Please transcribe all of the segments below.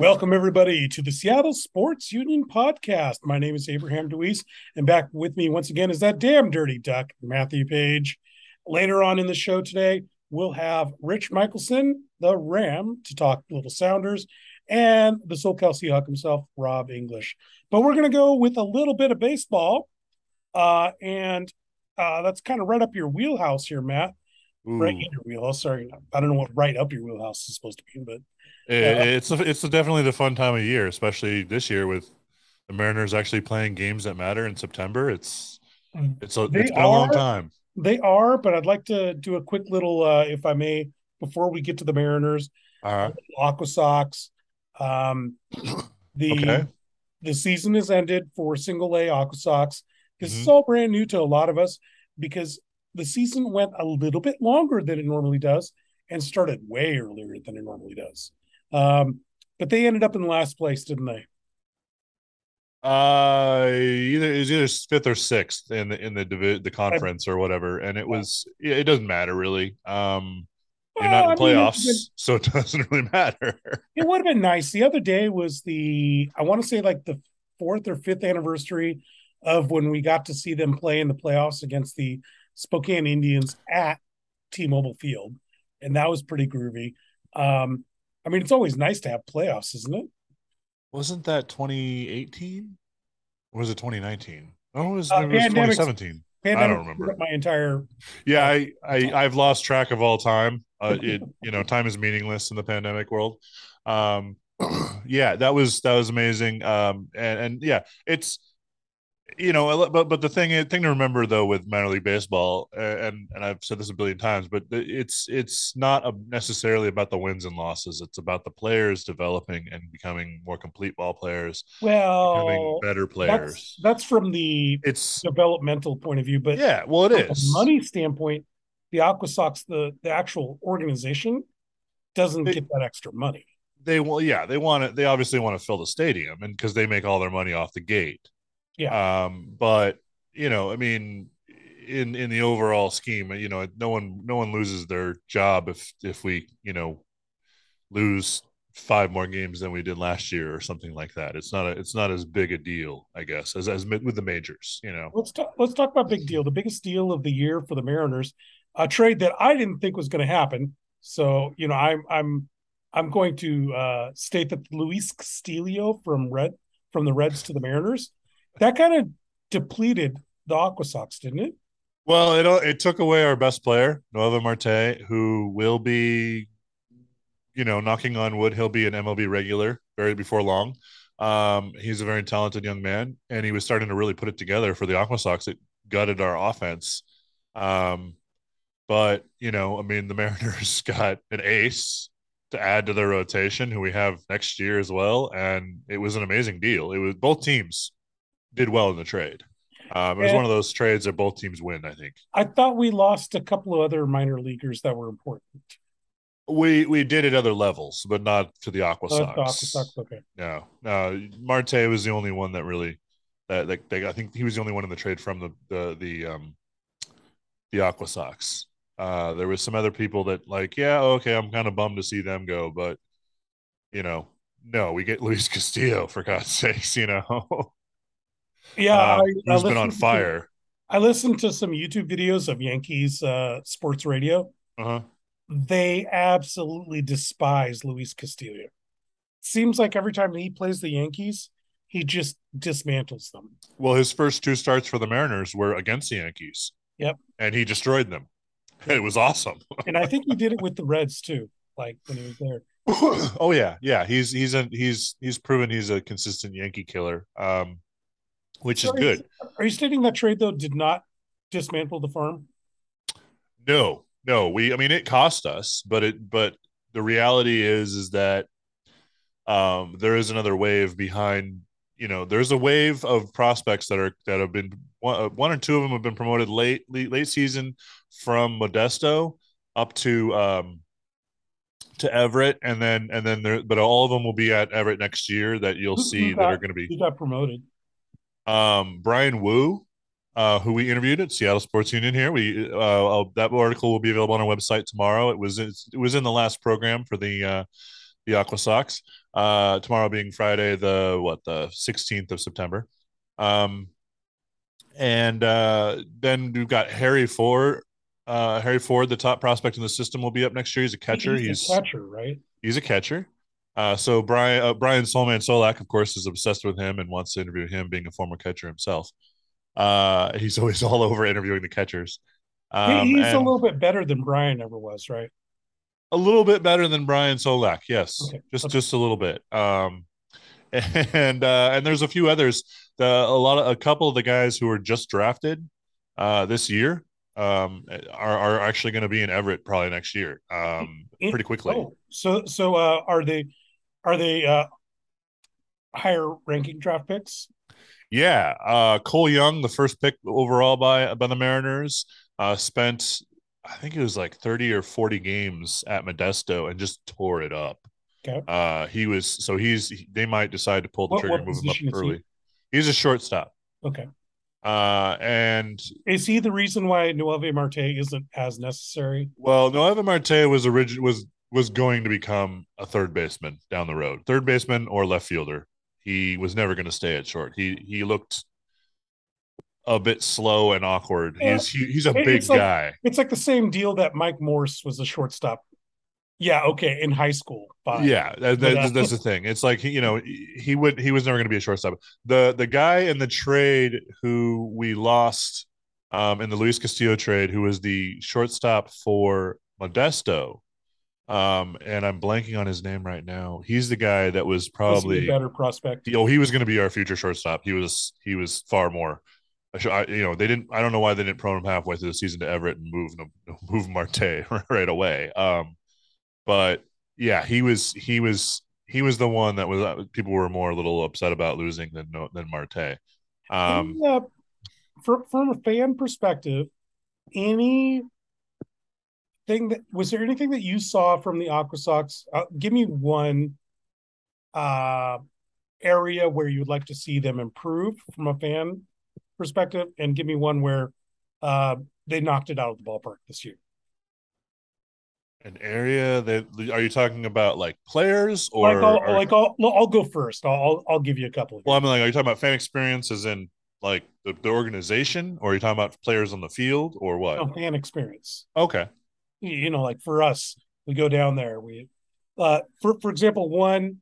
Welcome, everybody, to the Seattle Sports Union podcast. My name is Abraham DeWeese, and back with me once again is that damn dirty duck, Matthew Paige. Later on in the show today, we'll have Rich Michelson, the Ram, to talk Little Sounders, and the SoCal Seahawk himself, Rob English. But we're going to go with a little bit of baseball, uh, and uh, that's kind of right up your wheelhouse here, Matt. Ooh. Right in your wheelhouse. Sorry, I don't know what right up your wheelhouse is supposed to be, but It- It's a, it's a definitely the fun time of year, especially this year with the Mariners actually playing games that matter in September. It's it's a, They it's been a long time. They are, but I'd like to do a quick little, uh, if I may, before we get to the Mariners, All right. Aqua Sox. Um, the Okay. the season has ended for single A Aqua Sox. This is Mhm. all brand new to a lot of us because the season went a little bit longer than it normally does and started way earlier than it normally does. Um, but they ended up in last place, didn't they? Uh, either it was either fifth or sixth in the in the divi- the conference or whatever, and it was yeah, it doesn't matter really. Um, you're not in the Well, I mean, playoffs, it's so it doesn't really matter. It would have been nice. The other day was the I want to say like the fourth or fifth anniversary of when we got to see them play in the playoffs against the Spokane Indians at T-Mobile Field, and that was pretty groovy. Um, I mean, it's always nice to have playoffs, isn't it? Wasn't that 2018? Or was it 2019? Oh, it was, Uh, it was pandemic's- 2017. Pandemic remember. screwed up My entire Yeah, I, I I've lost track of all time. Uh, it you know time is meaningless in the pandemic world. Um, yeah, that was that was amazing. Um, and and yeah, it's you know, but but the thing thing to remember though with minor league baseball, and and I've said this a billion times, but it's it's not necessarily about the wins and losses. It's about the players developing and becoming more complete ball players, becoming well. better players. that's from the It's developmental point of view, but yeah, well, it from a money standpoint, the Aqua Sox, the the actual organization, doesn't get that extra money. they will, yeah they want to they obviously want to fill the stadium and because they make all their money off the gate Yeah. um but you know i mean in in the overall scheme you know no one no one loses their job if if we you know lose five more games than we did last year or something like that it's not a it's not as big a deal i guess as as with the majors you know Let's talk. Let's talk about big deal. The biggest deal of the year for the Mariners, a trade that I didn't think was going to happen. So you know, I'm I'm I'm going to uh, state that Luis Castillo from Red from the Reds to the Mariners, that kind of depleted the Aqua Sox, didn't it? well it it took away our best player Noelvi Marte who will be you know knocking on wood he'll be an MLB regular very before long Um, he's a very talented young man, and he was starting to really put it together for the Aqua Sox. It gutted our offense. Um, but you know, I mean, the Mariners got an ace to add to their rotation, who we have next year as well, and it was an amazing deal. It was both teams did well in the trade. Um, it was Yeah. one of those trades that both teams win. I think I thought we lost a couple of other minor leaguers that were important. we we did at other levels, but not to the Aqua Sox. the Aqua Sox, okay. No, no. Marte was the only one that really that that they, I think he was the only one in the trade from the the the um the Aqua Sox. Uh, there was some other people that like, yeah, okay, I'm kind of bummed to see them go, but you know, no, we get Luis Castillo for God's sakes, you know, Yeah, uh, I, I who's been on listened to- fire. I listened to some YouTube videos of Yankees uh, sports radio. Uh-huh. They absolutely despise Luis Castillo. Seems like every time he plays the Yankees, he just dismantles them. Well, his first two starts for the Mariners were against the Yankees. Yep. and he destroyed them. It was awesome. And I think he did it with the Reds too, like when he was there. oh yeah, yeah. He's he's a he's he's proven he's a consistent Yankee killer, um, which is So you- good. Are you stating that trade though did not dismantle the farm? No, no. We I mean it cost us, but it but the reality is is that um, there is another wave behind. You know, there's a wave of prospects that are that have been one, uh, one or two of them have been promoted late late, late season from Modesto up to um, to Everett, and then and then there, but all of them will be at Everett next year that you'll see who that are going to be He got promoted. Um, Bryan Woo, uh, who we interviewed at Seattle Sports Union here. We uh, that article will be available on our website tomorrow. It was it was in the last program for the uh, the Aqua Sox. Uh, tomorrow being Friday, the what the 16th of September. Um, and uh, then we've got Harry Ford. Uh, Harry Ford, the top prospect in the system, will be up next year. He's a catcher. He's, He's a catcher, right? he's a catcher. Uh, so Brian uh, Brian Soulman Solak, of course, is obsessed with him and wants to interview him, being a former catcher himself. Uh, he's always all over interviewing the catchers. Um, He- he's a little bit better than Brian ever was, right? a little bit better than Brian Solak, yes, Okay. just Okay. just a little bit. Um, and uh, and there's a few others. The a lot of a couple of the guys who were just drafted uh, this year um, are are actually going to be in Everett probably next year, um, pretty quickly. Oh, so so uh, are they are they uh, higher ranking draft picks? Yeah, uh, Cole Young, the first pick overall by by the Mariners, uh, spent I think it was like thirty or forty games at Modesto and just tore it up. Okay. Uh, he was so he's they might decide to pull the What- trigger what and move him up is he? early. He's a shortstop. Okay. Uh, and Is he the reason why Noelvi Marte isn't as necessary? well, Noelvi Marte was origin was was going to become a third baseman down the road, third baseman or left fielder. He was never going to stay at short. He he looked a bit slow and awkward. Yeah. He's he, he's a It- big it's like- guy. It's like the same deal that Mike Morse was a shortstop. Yeah, okay, in high school. Fine. Yeah, that, But, that- uh, that's the thing. It's like you know he would he was never going to be a shortstop. The the guy in the trade who we lost um, in the Luis Castillo trade, who was the shortstop for Modesto, um, and I'm blanking on his name right now. He's the guy that was Was a probably better prospect. oh he was going to be our future shortstop. He was he was far more. I you know they didn't. I don't know why they didn't prone him halfway through the season to Everett and move move Marte right away. Um, but yeah, he was he was he was the one that was uh, people were more a little upset about losing than no- than Marte. Um, uh, from from a fan perspective, any thing that was there anything that you saw from the Aqua Sox? Uh, give me one uh, area where you would like to see them improve from a fan perspective, and give me one where uh, they knocked it out of the ballpark this year. an area that are you talking about like players or, like I'll, or- like I'll, I'll go first. I'll I'll, give you a couple. Of well, I mean, like, are you talking about fan experiences in like the, the organization, or are you talking about players on the field, or what? Oh, fan experience. Okay, you you know, like for us, we go down there. We, uh, for for example, one,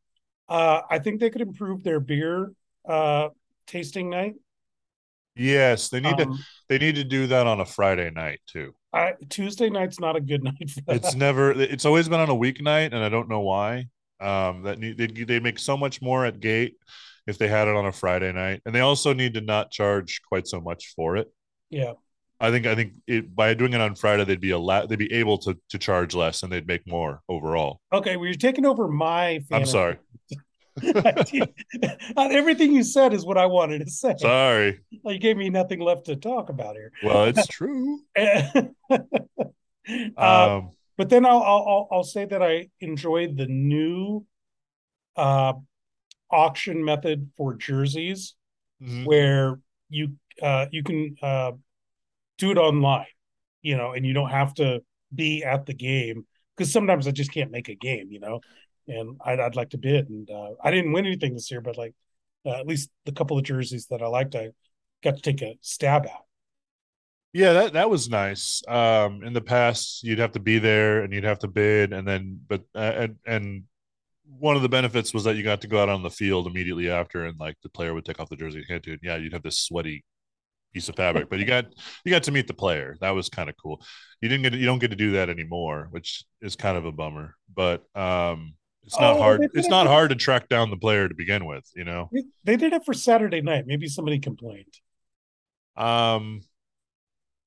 uh, I think they could improve their beer uh tasting night. yes, they need to Um, they need to do that on a Friday night too. I, Tuesday night's not a good night for that. It's never. It's always been on a weeknight, and I don't know why. Um, that need, they they make so much more at gate if they had it on a Friday night, and they also need to not charge quite so much for it. yeah. I think I think it, by doing it on Friday, they'd be a lot. They'd be able to to charge less, and they'd make more overall. Okay, well, you're taking over my. I'm sorry. Everything you said is what I wanted to say. Sorry. You gave me nothing left to talk about here. Well, it's true. uh, Um, but then I'll, I'll I'll say that I enjoyed the new uh auction method for jerseys mhm. where you uh you can uh do it online, you know, and you don't have to be at the game because sometimes I just can't make a game, you know, and I'd, I'd like to bid and uh, I didn't win anything this year, but like uh, at least the couple of jerseys that I liked, I got to take a stab at. Yeah, that that was nice. Um, in the past, you'd have to be there and you'd have to bid, and then but uh, and and one of the benefits was that you got to go out on the field immediately after, and like the player would take off the jersey and hand to it. Yeah, you'd have this sweaty piece of fabric, but you got you got to meet the player. That was kind of cool. You didn't get to, you don't get to do that anymore, which is kind of a bummer. But um, it's not Oh, hard. It's not hard to track down the player to begin with. You know. They- They did it for Saturday night. Maybe somebody complained. Um,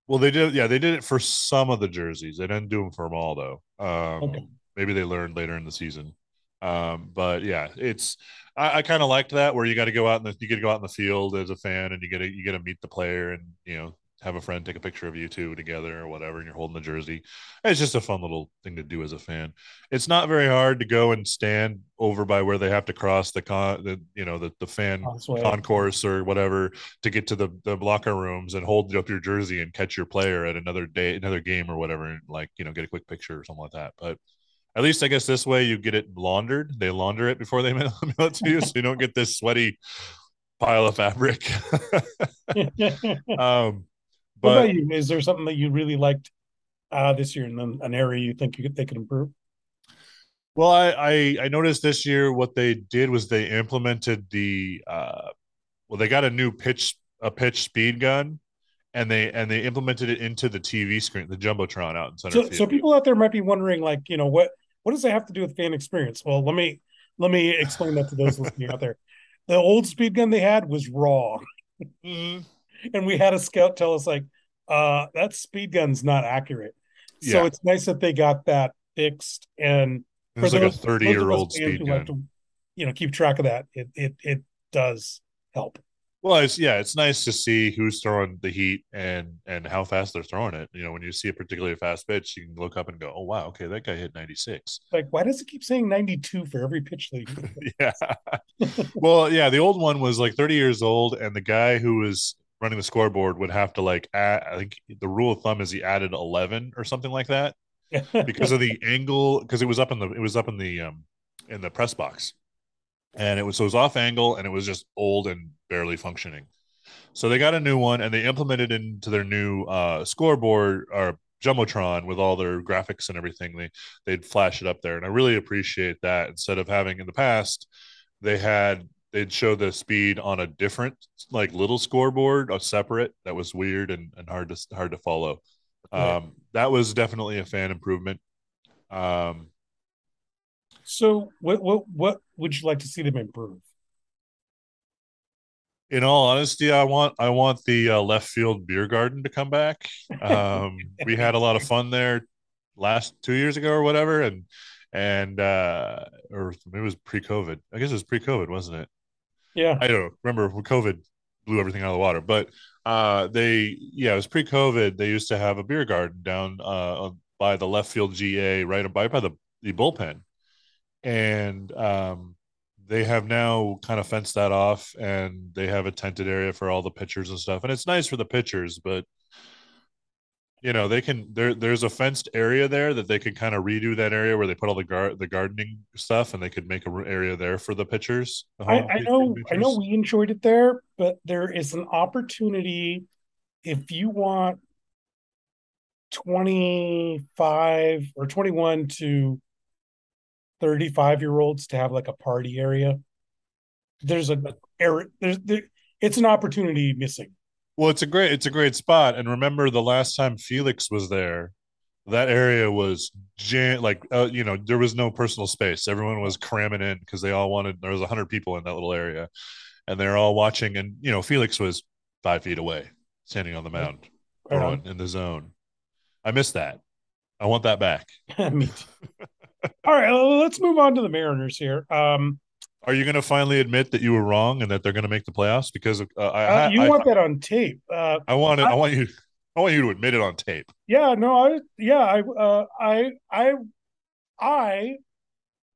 well, they did. Yeah, they did it for some of the jerseys. They didn't do them for them all, though. Um, Okay. maybe they learned later in the season. Um, but yeah, it's I, I kind of liked that where you got to go out in the you get to go out in the field as a fan and you get to you get to meet the player and you know have a friend take a picture of you two together or whatever and you're holding the jersey. It's just a fun little thing to do as a fan. It's not very hard to go and stand over by where they have to cross the con the you know the the fan Concourse. concourse or whatever to get to the the locker rooms and hold up your jersey and catch your player at another day another game or whatever and like you know get a quick picture or something like that but At least I guess this way you get it laundered. They launder it before they mail it to you, so you don't get this sweaty pile of fabric. um, but what about you? Is there something that you really liked uh, this year, and then an area you think you could, they could improve? Well, I, I, I noticed this year what they did was they implemented the uh, well they got a new pitch a pitch speed gun and they and they implemented it into the TV screen, the jumbotron out in center so, field. So people out there might be wondering, like, you know, what what does that have to do with fan experience? Well, let me let me explain that to those listening out there. The old speed gun they had was wrong, mm-hmm. and we had a scout tell us like, uh, that speed gun's not accurate. So yeah. it's nice that they got that fixed. And it was like those, a thirty year old speed gun. Like to, you know, keep track of that. It it it does help. Well, it's yeah, it's nice to see who's throwing the heat and and how fast they're throwing it. You know, when you see a particularly fast pitch, you can look up and go, "Oh wow, okay, that guy hit 96." Like, why does it keep saying 92 for every pitch league? yeah. well, yeah, the old one was like 30 years old, and the guy who was running the scoreboard would have to like add, I think the rule of thumb is he added 11 or something like that because of the angle because it was up in the it was up in the um in the press box and it was so it was off angle and it was just old and barely functioning. So they got a new one and they implemented into their new uh, scoreboard or jumbotron with all their graphics and everything. They they'd flash it up there, and I really appreciate that. Instead of having in the past, they had they'd show the speed on a different like little scoreboard, a separate that was weird and, and hard to hard to follow. Um, that was definitely a fan improvement. Um, so what what what would you like to see them improve? In all honesty, I want I want the uh, left field beer garden to come back. Um, we had a lot of fun there last two years ago or whatever, and and uh, or it was pre-COVID. I guess it was pre-COVID, wasn't it? Yeah, I don't remember when COVID blew everything out of the water, but uh, they yeah, it was pre-COVID. They used to have a beer garden down uh, by the left field GA, right by by the the bullpen, and um, they have now kind of fenced that off, and they have a tented area for all the pitchers and stuff, and it's nice for the pitchers, but you know they can there there's a fenced area there that they could kind of redo that area where they put all the gar- the gardening stuff and they could make a area there for the pitchers the I, I know pitchers. i know we enjoyed it there but there is an opportunity if you want 25 or 21 to 35 year olds to have like a party area there's a there's there, it's an opportunity missing. Well it's a great it's a great spot and remember the last time felix was there that area was jam- like uh, you know there was no personal space. Everyone was cramming in because they all wanted there was 100 people in that little area and they're all watching and you know felix was five feet away standing on the mound right in the zone. I miss that. I want that back All right, let's move on to the Mariners here. Um, Are you going to finally admit that you were wrong and that they're going to make the playoffs? Because uh, I, uh, you I, want I, that on tape. Uh, I want it. I, I, want you. I want you to admit it on tape. Yeah. No. I. Yeah. I. Uh, I. I. I.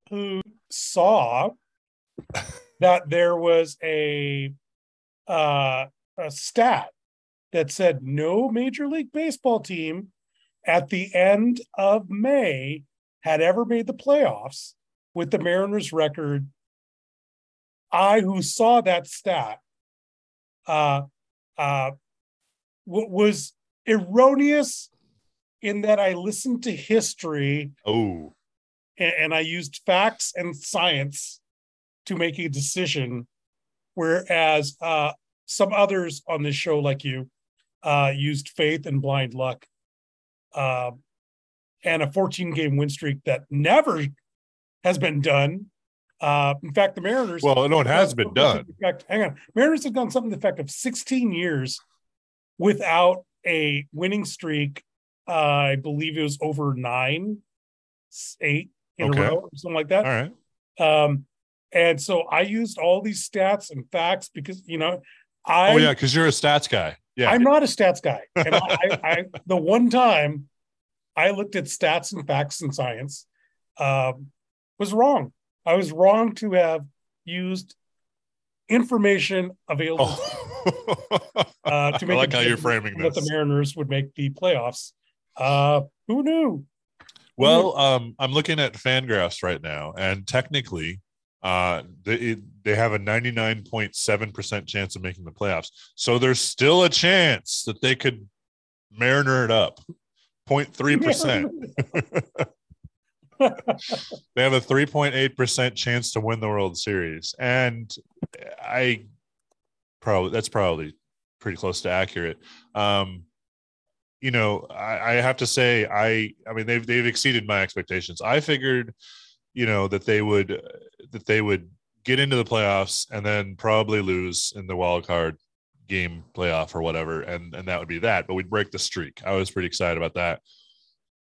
Who saw that there was a uh, a stat that said no Major League Baseball team at the end of May had ever made the playoffs with the Mariners record, I who saw that stat uh, uh, w- was erroneous in that I listened to history. Oh. And, and I used facts and science to make a decision, whereas uh, some others on this show, like you, uh, used faith and blind luck. Uh, and a 14 game win streak that never has been done. Uh, in fact, the Mariners. Well, no, it has been done. Fact, hang on, Mariners have done something to the effect of 16 years without a winning streak. Uh, I believe it was over nine, eight in okay. a row, or something like that. All right. Um, and so I used all these stats and facts because you know, I. Oh yeah, because you're a stats guy. Yeah, I'm not a stats guy, and I, I the one time I looked at stats and facts and science, um, was wrong. I was wrong to have used information available oh. uh, to make. I like how you're framing that this. the Mariners would make the playoffs. Uh, who knew? Well, um, I'm looking at Fangraphs right now, and technically, uh, they they have a 99.7 percent chance of making the playoffs. So there's still a chance that they could mariner it up. 0.3 percent. they have a 3.8 percent chance to win the World Series, and I probably that's probably pretty close to accurate. Um, you know, I, I have to say, I I mean they've they've exceeded my expectations. I figured, you know, that they would that they would get into the playoffs and then probably lose in the wild card game playoff or whatever, and and that would be that. But we'd break the streak. I was pretty excited about that.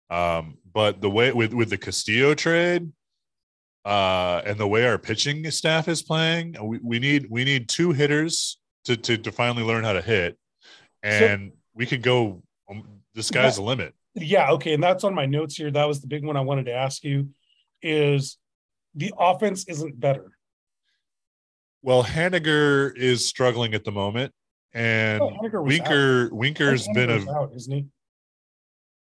Um, but the way with with the Castillo trade, uh, and the way our pitching staff is playing, we, we need we need two hitters to to to finally learn how to hit, and so, we could go. Um, the sky's that, the limit. Yeah. Okay. And that's on my notes here. That was the big one I wanted to ask you. Is the offense isn't better? Well, Haniger is struggling at the moment, and oh, Winker out. Winker's been a out, isn't he?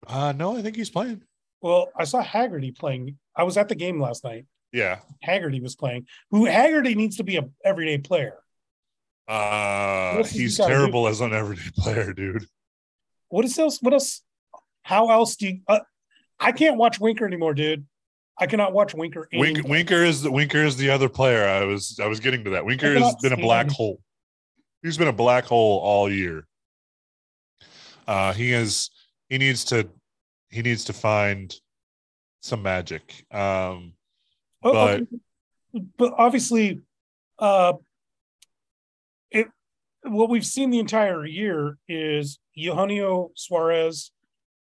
Uh no, I think he's playing. Well, I saw Haggerty playing. I was at the game last night. Yeah. Haggerty was playing. Who Haggerty needs to be a everyday player. Uh he's terrible do? as an everyday player, dude. What is else? What else? How else do you? Uh, I can't watch Winker anymore, dude. I cannot watch Winker. Wink, Winker is the Winker is the other player. I was I was getting to that. Winker has been a black hole. He's been a black hole all year. Uh, he is he needs to he needs to find some magic. Um, but but obviously, uh, it what we've seen the entire year is Eugenio Suarez.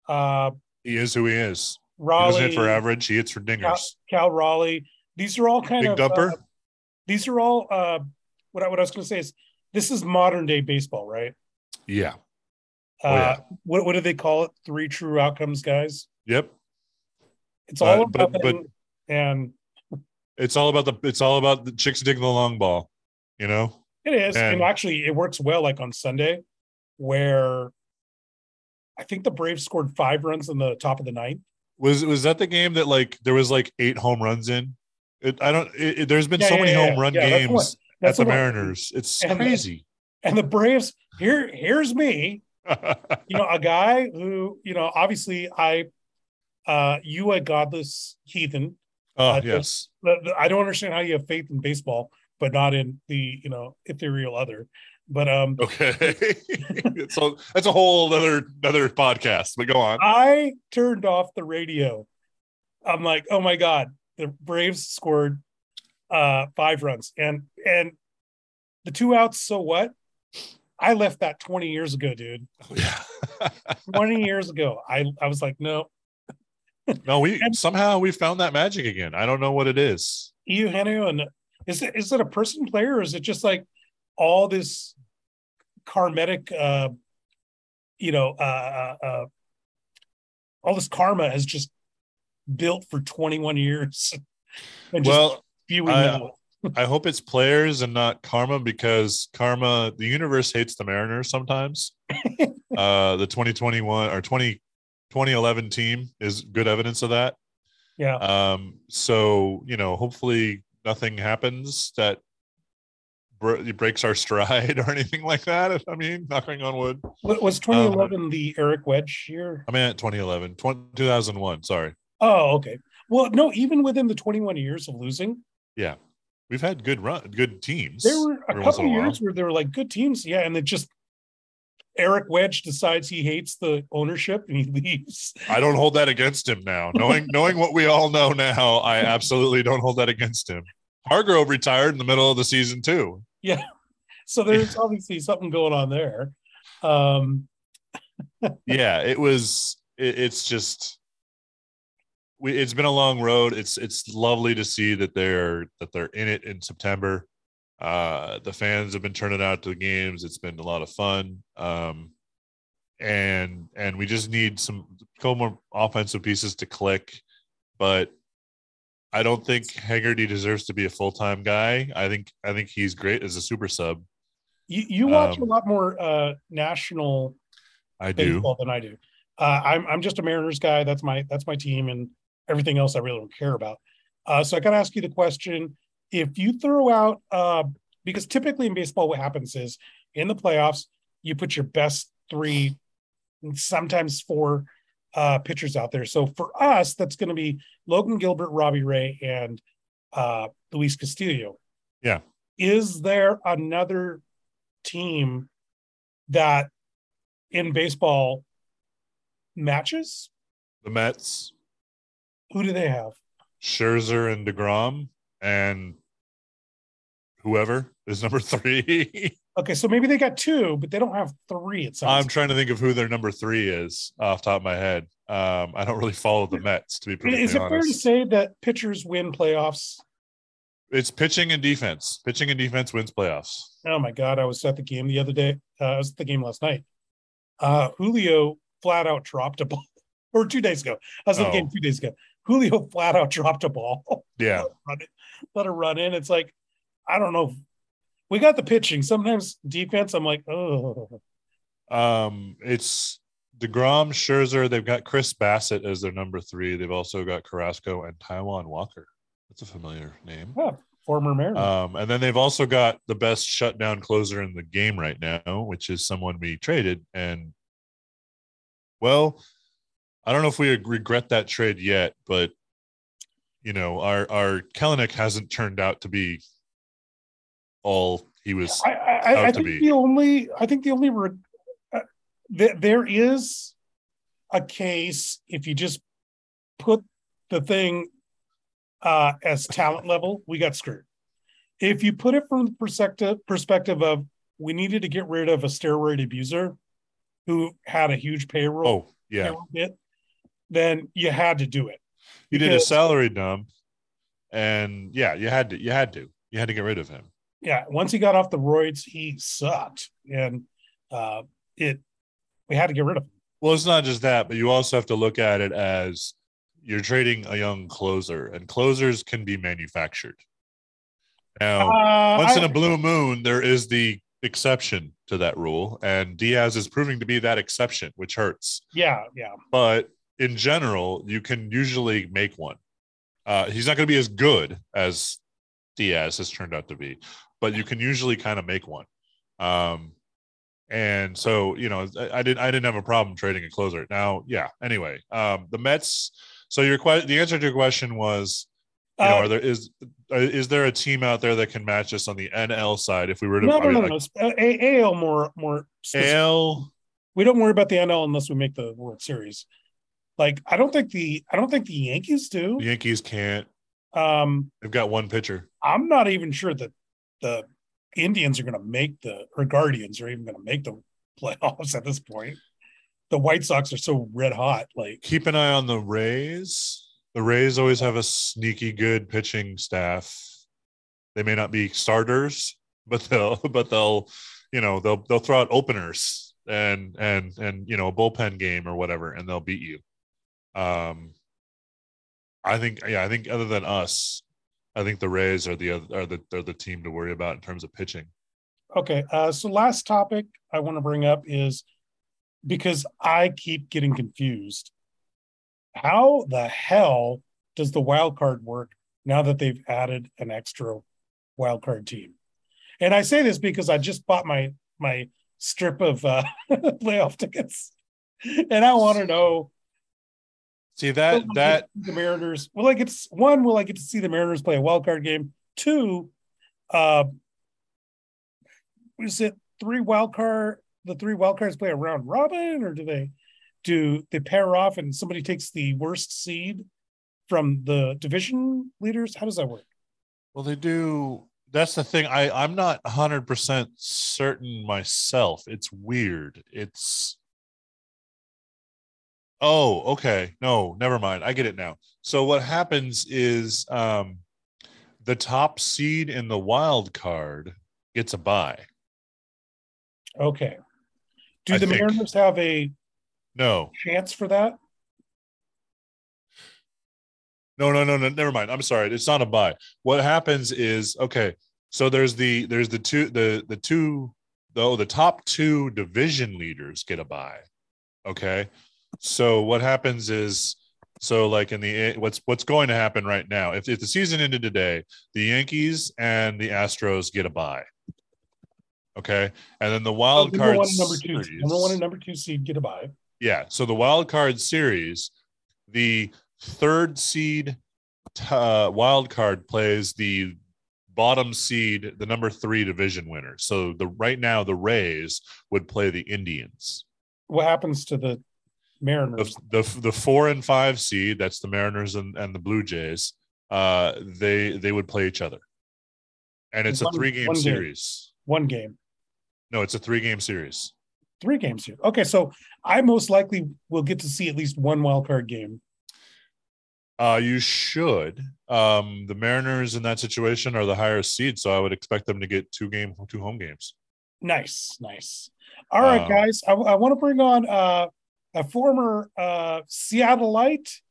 Uh, he is who he is. Raleigh, he hit for average. He hits for dingers. Cal, Cal Raleigh. These are all kind Big of dumper. Uh, these are all uh, what I, what I was going to say is this is modern day baseball, right? Yeah. Uh, oh, yeah. what what do they call it? Three true outcomes, guys. Yep. It's all uh, about but, but and it's all about the it's all about the chicks digging the long ball, you know. It is, and, and actually, it works well. Like on Sunday, where I think the Braves scored five runs in the top of the ninth. Was was that the game that like there was like eight home runs in? It, I don't. It, it, there's been yeah, so yeah, many yeah, home run games that's that's at the, the Mariners. It's and crazy. The, and the Braves here. Here's me you know, a guy who, you know, obviously I, uh, you a godless heathen. Oh, uh, yes. I don't understand how you have faith in baseball, but not in the, you know, ethereal other. But um okay, so that's a whole other another podcast. But go on. I turned off the radio. I'm like, oh my god, the Braves scored uh five runs, and and the two outs. So what? I left that 20 years ago, dude. Oh, yeah. 20 years ago. I, I was like, no. no, we and, somehow we found that magic again. I don't know what it is. Eugenio, and is it is it a person player or is it just like all this karmatic uh you know uh, uh, uh all this karma has just built for 21 years and well I, I hope it's players and not karma because karma, the universe hates the Mariners sometimes. uh, the 2021 or 20, 2011 team is good evidence of that. Yeah. Um, so, you know, hopefully nothing happens that breaks our stride or anything like that. I mean, knocking on wood. Was 2011 um, the Eric Wedge year? I mean, at 2011, 20, 2001. Sorry. Oh, okay. Well, no, even within the 21 years of losing. Yeah we've had good run, good teams. There were a couple years where there were like good teams, yeah, and it just Eric Wedge decides he hates the ownership and he leaves. I don't hold that against him now. Knowing knowing what we all know now, I absolutely don't hold that against him. Hargrove retired in the middle of the season too. Yeah. So there's obviously something going on there. Um yeah, it was it, it's just we, it's been a long road. It's it's lovely to see that they're that they're in it in September. Uh, the fans have been turning out to the games. It's been a lot of fun. Um, and and we just need some couple more offensive pieces to click. But I don't think Haggerty deserves to be a full time guy. I think I think he's great as a super sub. You you watch um, a lot more uh, national I do than I do. Uh, I'm I'm just a Mariners guy. That's my that's my team, and everything else I really don't care about. Uh, so I got to ask you the question: If you throw out, uh, because typically in baseball, what happens is in the playoffs, you put your best three, sometimes four uh, pitchers out there. So for us, that's going to be Logan Gilbert, Robbie Ray, and uh, Luis Castillo. Yeah. Is there another team that in baseball matches? The Mets, Who do they have? Scherzer and DeGrom, and whoever is number three. Okay, so maybe they got two, but they don't have three. It sounds. I'm trying to think of who their number three is off the top of my head. Um, I don't really follow the Mets to be Is it honest. fair to say that pitchers win playoffs? It's pitching and defense. Pitching and defense wins playoffs. Oh my god, I was at the game the other day. Uh, I was at the game last night. Uh, Julio flat out dropped a ball, or two days ago. I was at the Oh. game two days ago. Julio flat out dropped a ball. Yeah. Run it- let her run in. It's like, I don't know. We got the pitching. Sometimes defense, I'm like, oh, Um, it's DeGrom, Scherzer. They've got Chris Bassitt as their number three. They've also got Carrasco and Taijuan Walker. That's a familiar name. Yeah, former Mariner. Um, and then they've also got the best shutdown closer in the game right now, which is someone we traded. And well, I don't know if we regret that trade yet, but you know, our our Kelenic hasn't turned out to be all he was. I, I, I, think be. the only, I think the only, re- uh, th- there is a case if you just put the thing uh, as talent level, we got screwed. If you put it from the perspective perspective of we needed to get rid of a steroid abuser who had a huge payroll, Oh yeah, hit, then you had to do it. you did a salary dump, and yeah, you had to. You had to. You had to get rid of him. yeah, once he got off the roids, he sucked, and uh, it we had to get rid of him. Well, it's not just that, but you also have to look at it as you're trading a young closer, and closers can be manufactured. Now, Uh, once in a blue moon, there is the exception to that rule, and Diaz is proving to be that exception, which hurts. yeah, yeah, But in general, you can usually make one. Uh, he's not going to be as good as Diaz has turned out to be, but you can usually kind of make one. Um, and so you know, I, I didn't I didn't have a problem trading a closer. Now, yeah. Anyway, um, the Mets. So your que- the answer to your question was, you know, Uh, are there is uh, is there a team out there that can match us on the NL side if we were to no, no, no, no. Uh, AL more, more. specific. AL? We don't worry about the NL unless we make the World Series. Like I don't think the I don't think the Yankees do. The Yankees can't. Um, They've got one pitcher. I'm not even sure that the Indians are going to make the or Guardians are even going to make the playoffs at this point. The White Sox are so red hot. Like keep an eye on the Rays. The Rays always have a sneaky good pitching staff. They may not be starters, but they'll but they'll you know they'll they'll throw out openers and and and you know a bullpen game or whatever, and they'll beat you. Um, I think yeah, I think other than us, I think the Rays are the other are the are the team to worry about in terms of pitching. Okay. Uh, so last topic I want to bring up is because I keep getting confused. How the hell does the wild card work now that they've added an extra wild card team? And I say this because I just bought my my strip of uh, playoff tickets, and I want to know See that that get to see the Mariners. Will I get to, one? Will I get to see the Mariners play a wild card game? Two, uh, is it three wild card? The three wild cards play a round robin, or do they do they pair off and somebody takes the worst seed from the division leaders? How does that work? Well, they do. That's the thing. I I'm not 100 percent certain myself. It's weird. It's oh okay. No, never mind. I get it now. So what happens is um, the top seed in the wild card gets a bye. Okay. Do I the think. Mariners have a No, chance for that? no, no, no, no. Never mind. I'm sorry. It's not a buy. What happens is okay. So there's the there's the two the the two though the top two division leaders get a buy. Okay. So what happens is So, like in the what's what's going to happen right now? If, if the season ended today, the Yankees and the Astros get a bye. Okay, and then the wild Oh, card number one and number two, series- number one and number two seed get a bye. yeah. So the wild card series, the third seed uh, wild card plays the bottom seed, the number three division winner. So the right now the Rays would play the Indians. What happens to the Mariners? The the, the four and five seed, that's the Mariners and, and the Blue Jays. Uh, they they would play each other, and it's a three game one game. series. One game, No, it's a three game series. three games here. Okay, so I most likely will get to see at least one wild card game. Uh, you should. Um, the Mariners in that situation are the higher seed, so I would expect them to get two game, two home games. Nice, nice. All right, Um, guys. I, I want to bring on uh, a former uh, Seattleite,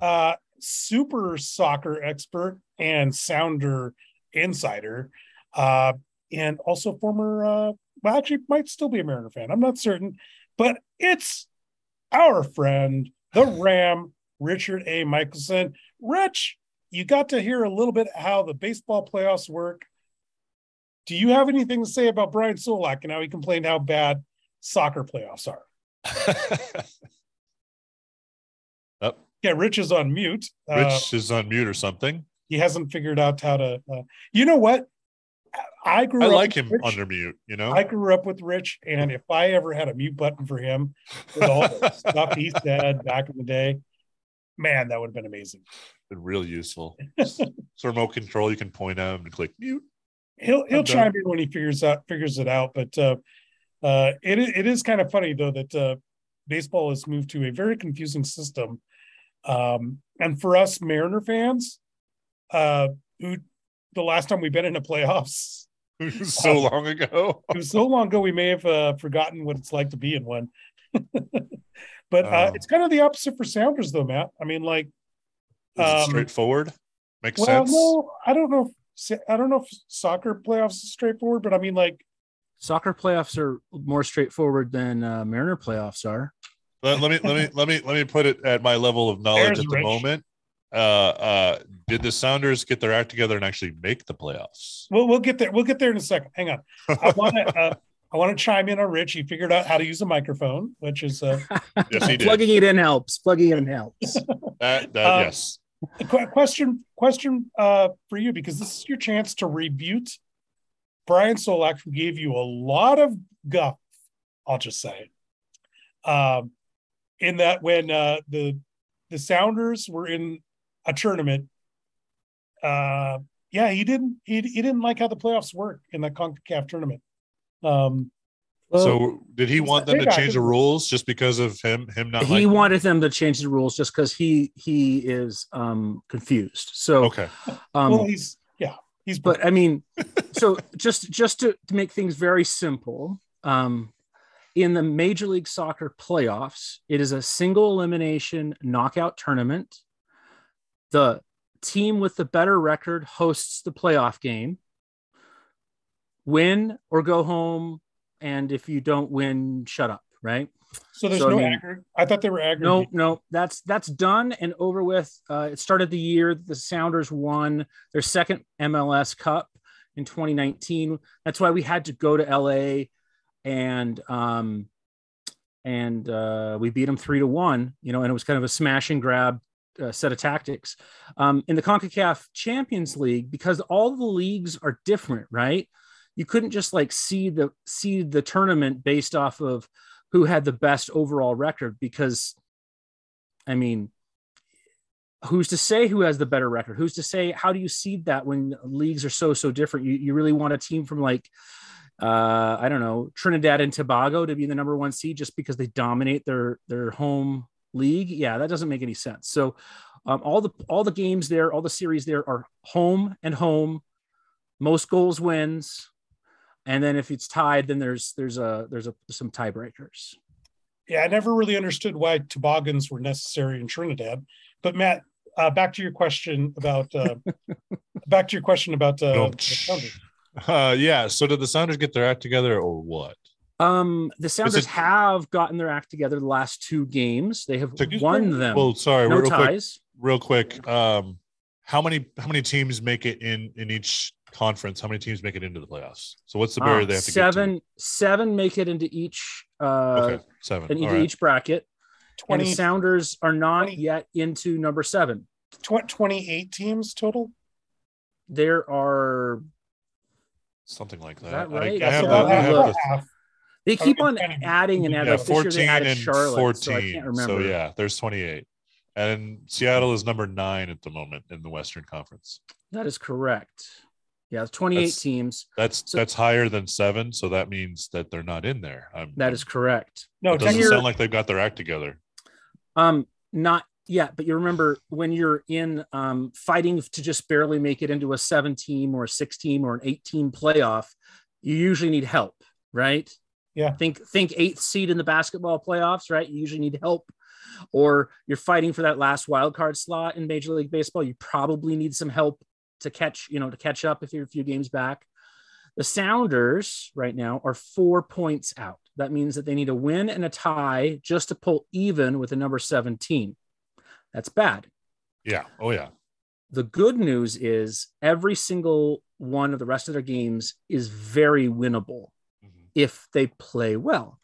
uh, super soccer expert and Sounder insider, uh, and also former. Uh, well, actually, might still be a Mariner fan. I'm not certain, but it's our friend, the Ram, Richard A. Michelson. Rich, you got to hear a little bit how the baseball playoffs work. Do you have anything to say about Brian Solak and how he complained how bad soccer playoffs are? Up. Yeah, Rich is on mute. Uh, Rich is on mute or something. he hasn't figured out how to. Uh, you know what? I grew I up like him Rich. under mute. You know, I grew up with Rich, and if I ever had a mute button for him with all the stuff he said back in the day, man, that would have been amazing. been real useful. Just remote control, you can point at him and click mute. He'll he'll I'm done. chime in when he figures out figures it out. But uh, uh, it it is kind of funny though that uh, baseball has moved to a very confusing system, um, and for us Mariner fans, uh, who the last time we've been in the playoffs, so long ago. it was so long ago we may have uh, forgotten what it's like to be in one. but uh, it's kind of the opposite for Sounders though, Matt. I mean, like, Is it Um, straightforward? Makes well, sense. no, I don't know. If, I don't know if soccer playoffs is straightforward, but I mean, like. Soccer playoffs are more straightforward than uh, Mariner playoffs are. Let, let me let me let me let me put it at my level of knowledge There's at the Rich. moment. Uh, uh, did the Sounders get their act together and actually make the playoffs? We'll we'll get there. We'll get there in a second. Hang on. I want to uh, I want to chime in on Rich. He figured out how to use a microphone, which is uh, Yes, he did. Plugging it in helps. Plugging it in helps. That, that Uh, yes. a que- question question uh, for you because this is your chance to rebut Brian Solak, who gave you a lot of guff. I'll just say, um, in that when uh, the the Sounders were in a tournament, uh, yeah, he didn't he, he didn't like how the playoffs work in the Concacaf tournament. Um, Well, so did he want them to change the rules just because of him him not he liking- wanted them to change the rules just because he he is um confused. So Okay. um well, he's yeah, he's but I mean, so just just to, to make things very simple, um, in the Major League Soccer playoffs, it is a single elimination knockout tournament. The team with the better record hosts the playoff game. Win or go home, and if you don't win, shut up. Right? so there's so, I no mean- aggregate. I thought they were aggregate. No, no, that's that's done and over with. Uh, it started the year the Sounders won their second MLS Cup in 2019. That's why we had to go to LA and um, and uh, we beat them three to one. You know, and it was kind of a smash and grab uh, set of tactics. Um, in the Concacaf Champions League, because all the leagues are different, right? You couldn't just like see the see the tournament based off of who had the best overall record because I mean, who's to say who has the better record? Who's to say how do you seed that when leagues are so so different? You you really want a team from like uh I don't know, Trinidad and Tobago to be the number 1 seed just because they dominate their their home league? Yeah, that doesn't make any sense. So um, all the all the games there, all the series there are home and home. Most goals wins. And then if it's tied, then there's there's a there's a some tiebreakers. Yeah, I never really understood why toboggans were necessary in Trinidad. But Matt, uh, back to your question about uh, back to your question about uh, No. the Uh, yeah. So did the Sounders get their act together or what? Um, the Sounders it- have gotten their act together the last two games. They have To- won them. Well, sorry, no real quick, real quick. Um, how many how many teams make it in in each conference? How many teams make it into the playoffs? So what's the barrier Ah, they have to seven, seven make it into each uh? Okay, seven. into All right. each bracket. and 20, the Sounders are not 20. yet into number seven. tw- 28 teams total. There are Something like that. that right? I, have so. I have look. the, they keep on adding and adding. yeah, like this year they 14 added and Charlotte, 14. so I can't remember. So yeah, there's 28. And Seattle is number nine at the moment in the Western Conference. That is correct. Yeah, 28 That's- teams. That's So- that's higher than seven, so that means that they're not in there. I'm, That is correct. No, It doesn't Here- sound like they've got their act together. Um, not yet, but you remember when you're in um, fighting to just barely make it into a seven team or a six team or an eight team playoff, you usually need help, right? Yeah. Think think eighth seed in the basketball playoffs, right? You usually need help. Or you're fighting for that last wild card slot in Major League Baseball. You probably need some help to catch, you know, to catch up if you're a few games back. The Sounders right now are four points out. That means that they need a win and a tie just to pull even with the number 17. That's bad. Yeah. Oh yeah. The good news is every single one of the rest of their games is very winnable Mhm. if they play well.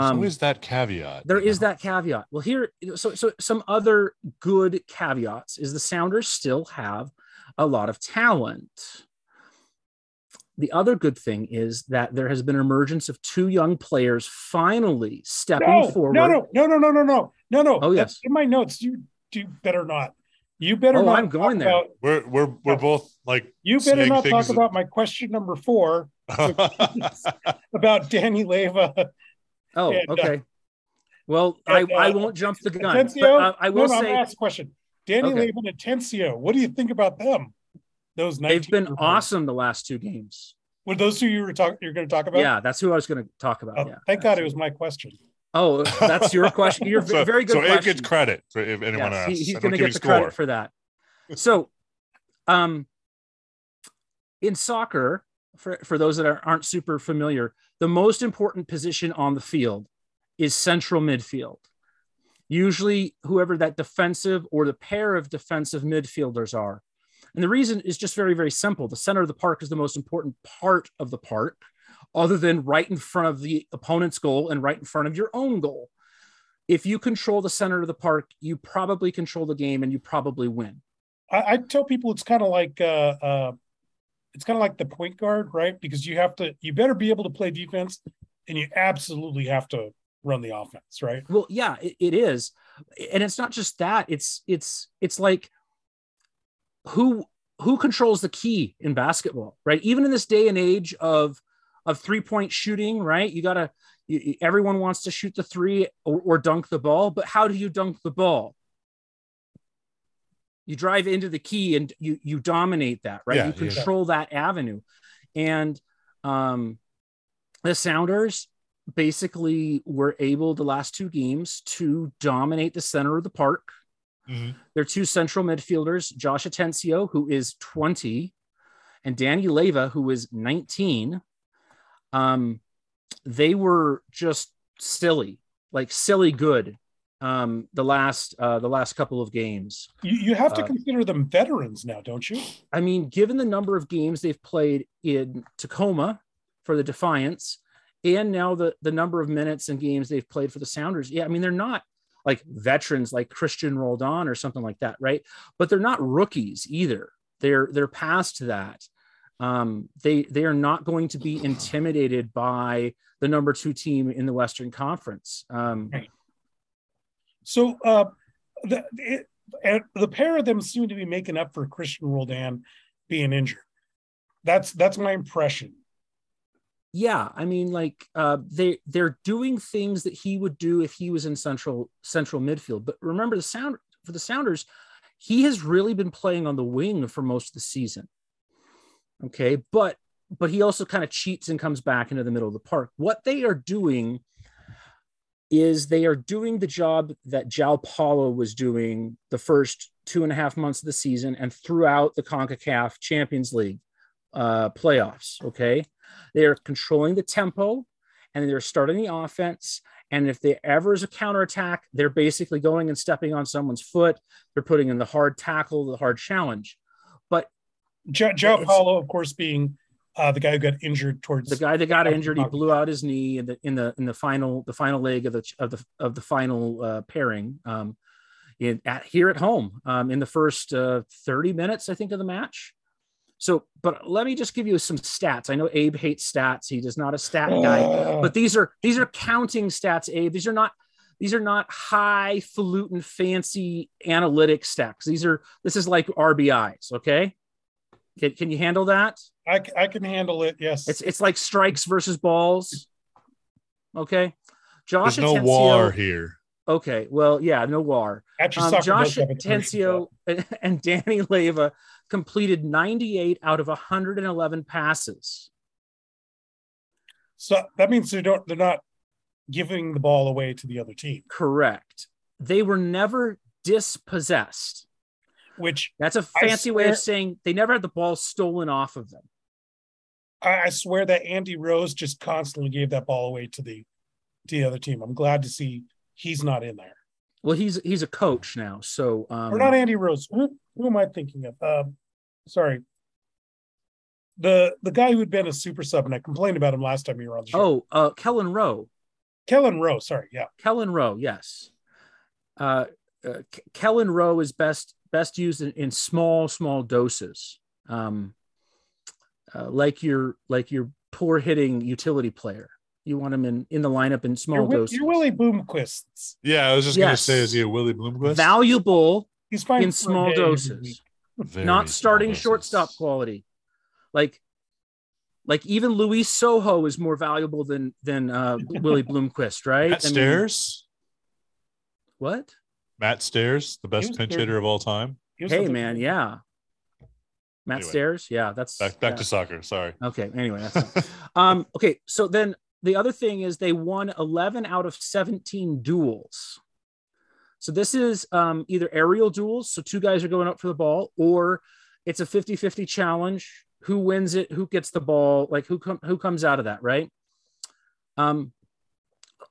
There's Um, always that caveat. there you is know? that caveat. Well, here, so so some other good caveats is the Sounders still have a lot of talent. The other good thing is that there has been emergence of two young players finally stepping No, forward. no, no, no, no, no, no, no, no, no. Oh, That's yes. in my notes. You do better not. You better Oh, not. I'm going there. About, We're we're we're both like you better not things talk about my question number four about Danny Leyva. Oh, And, uh, okay. Well, and, I, I uh, won't jump the gun. Atencio. But, uh, I will no, I'm say gonna ask a question. Danny Okay. Leyva and Atencio. What do you think about them? Those 19 they've been year awesome the last two games. Were those who you were talking? You're going to talk about? Yeah, that's who I was going to talk about. Oh, yeah. thank God it was my question. Oh, that's your question. You're so, very good. So Abe gets credit for if anyone Yes, he- asks. he's going to get the score. credit for that. So, um, in soccer, for, for those that are, aren't super familiar, the most important position on the field is central midfield. Usually, whoever that defensive or the pair of defensive midfielders are. And the reason is just very, very simple. The center of the park is the most important part of the park, other than right in front of the opponent's goal and right in front of your own goal. If you control the center of the park, you probably control the game and you probably win. I, I tell people it's kind of like uh, uh, it's kind of like the point guard, right? Because you have to, you better be able to play defense, and you absolutely have to run the offense, right? Well, yeah, it, it is, and it's not just that. It's it's it's like who who controls the key in basketball, right? Even in this day and age of of three point shooting, right? You gotta you, you- everyone wants to shoot the three or, or dunk the ball, but how do you dunk the ball? You drive into the key and you you dominate that, right? Yeah, you yeah. control that avenue, and um, the Sounders basically were able the last two games to dominate the center of the park. Mhm. Their two central midfielders, Josh Atencio, who is 20, and Danny Leyva, who is 19. Um, they were just silly, like silly good. Um, the last uh, the last couple of games. You, you have to Uh, consider them veterans now, don't you? I mean, given the number of games they've played in Tacoma for the Defiance, and now the the number of minutes and games they've played for the Sounders, yeah, I mean they're not like veterans like Cristian Roldan or something like that, right? But they're not rookies either. They're they're past that. Um, they they are not going to be intimidated by the number two team in the Western Conference. Um, Right. So uh, the it, the pair of them seem to be making up for Cristian Roldan being injured. That's that's my impression. yeah i mean like uh they they're doing things that he would do if he was in central central midfield but remember the sound for the sounders he has really been playing on the wing for most of the season okay but but he also kind of cheats and comes back into the middle of the park what they are doing is they are doing the job that João Paulo was doing the first two and a half months of the season and throughout the CONCACAF Champions League uh, playoffs. Okay. They are controlling the tempo. and they're starting the offense. And if there ever is a counterattack, they're basically going and stepping on someone's foot. They're putting in the hard tackle, the hard challenge. But João Paulo, of course, being uh, the guy who got injured towards the guy that got injured, he blew out his knee in the in the in the final the final leg of the of the of the final uh, pairing. Um, in, at here at home um, in the first uh, 30 minutes, I think, of the match. So, but let me just give you some stats. I know Abe hates stats. He is not a stat guy, Oh. but these are these are counting stats, Abe. These are not these are not highfalutin, fancy analytic stats. These are this is like RBIs. Okay, can, can you handle that? I, c- I can handle it. Yes. It's it's like strikes versus balls. Okay, Josh There's no Atencio- war here. Okay, well, yeah, no war. Um, Josh does have a commercial Atencio and, and Danny Leyva completed 98 out of 111 passes. So that means they don't. They're not giving the ball away to the other team, Correct. They were never dispossessed. which That's a I fancy way of saying they never had the ball stolen off of them. I, I swear that Andy Rose just constantly gave that ball away to the to the other team. I'm glad to see he's not in there. Well, he's he's a coach now, so um, or not Andy Rose. Who, who am I thinking of? Um, sorry. The the guy who had been a super sub, and I complained about him last time you were on the show. oh, uh, Kelyn Rowe. Kelyn Rowe. Sorry, yeah. Kelyn Rowe, yes. Uh, uh, Kelyn Rowe is best best used in, in small small doses, um, uh, like your like your poor hitting utility player. You want him in in the lineup in small You're, doses. you're Willie Bloomquist. Yeah, I was just gonna say, is he a Willie Bloomquist? Valuable He's fine in small day doses. Very not starting doses. shortstop quality. Like like even Luis Sojo is more valuable than than uh, Willie Bloomquist, right? Matt I mean, Stairs. what? Matt Stairs, the best pinch good. hitter of all time. Hey man, yeah. Matt Anyway. Stairs, yeah, that's Back back yeah. to soccer. Sorry. Okay. Anyway, that's um. Okay. So then the other thing is they won 11 out of 17 duels. So this is um, either aerial duels, so two guys are going up for the ball, or it's a 50-50 challenge. Who wins it? Who gets the ball? Like who com- who comes out of that, right? Um,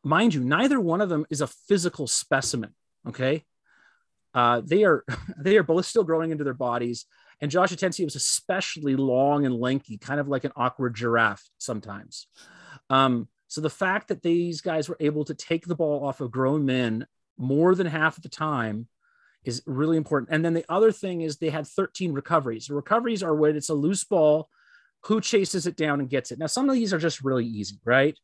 mind you, neither one of them is a physical specimen. Okay, uh, they are they are both still growing into their bodies. And Josh Atencio was especially long and lanky, kind of like an awkward giraffe sometimes. Um, so the fact that these guys were able to take the ball off of grown men more than half of the time is really important. And then the other thing is they had 13 recoveries. Recoveries are when it's a loose ball, who chases it down and gets it. Now, some of these are just really easy, right?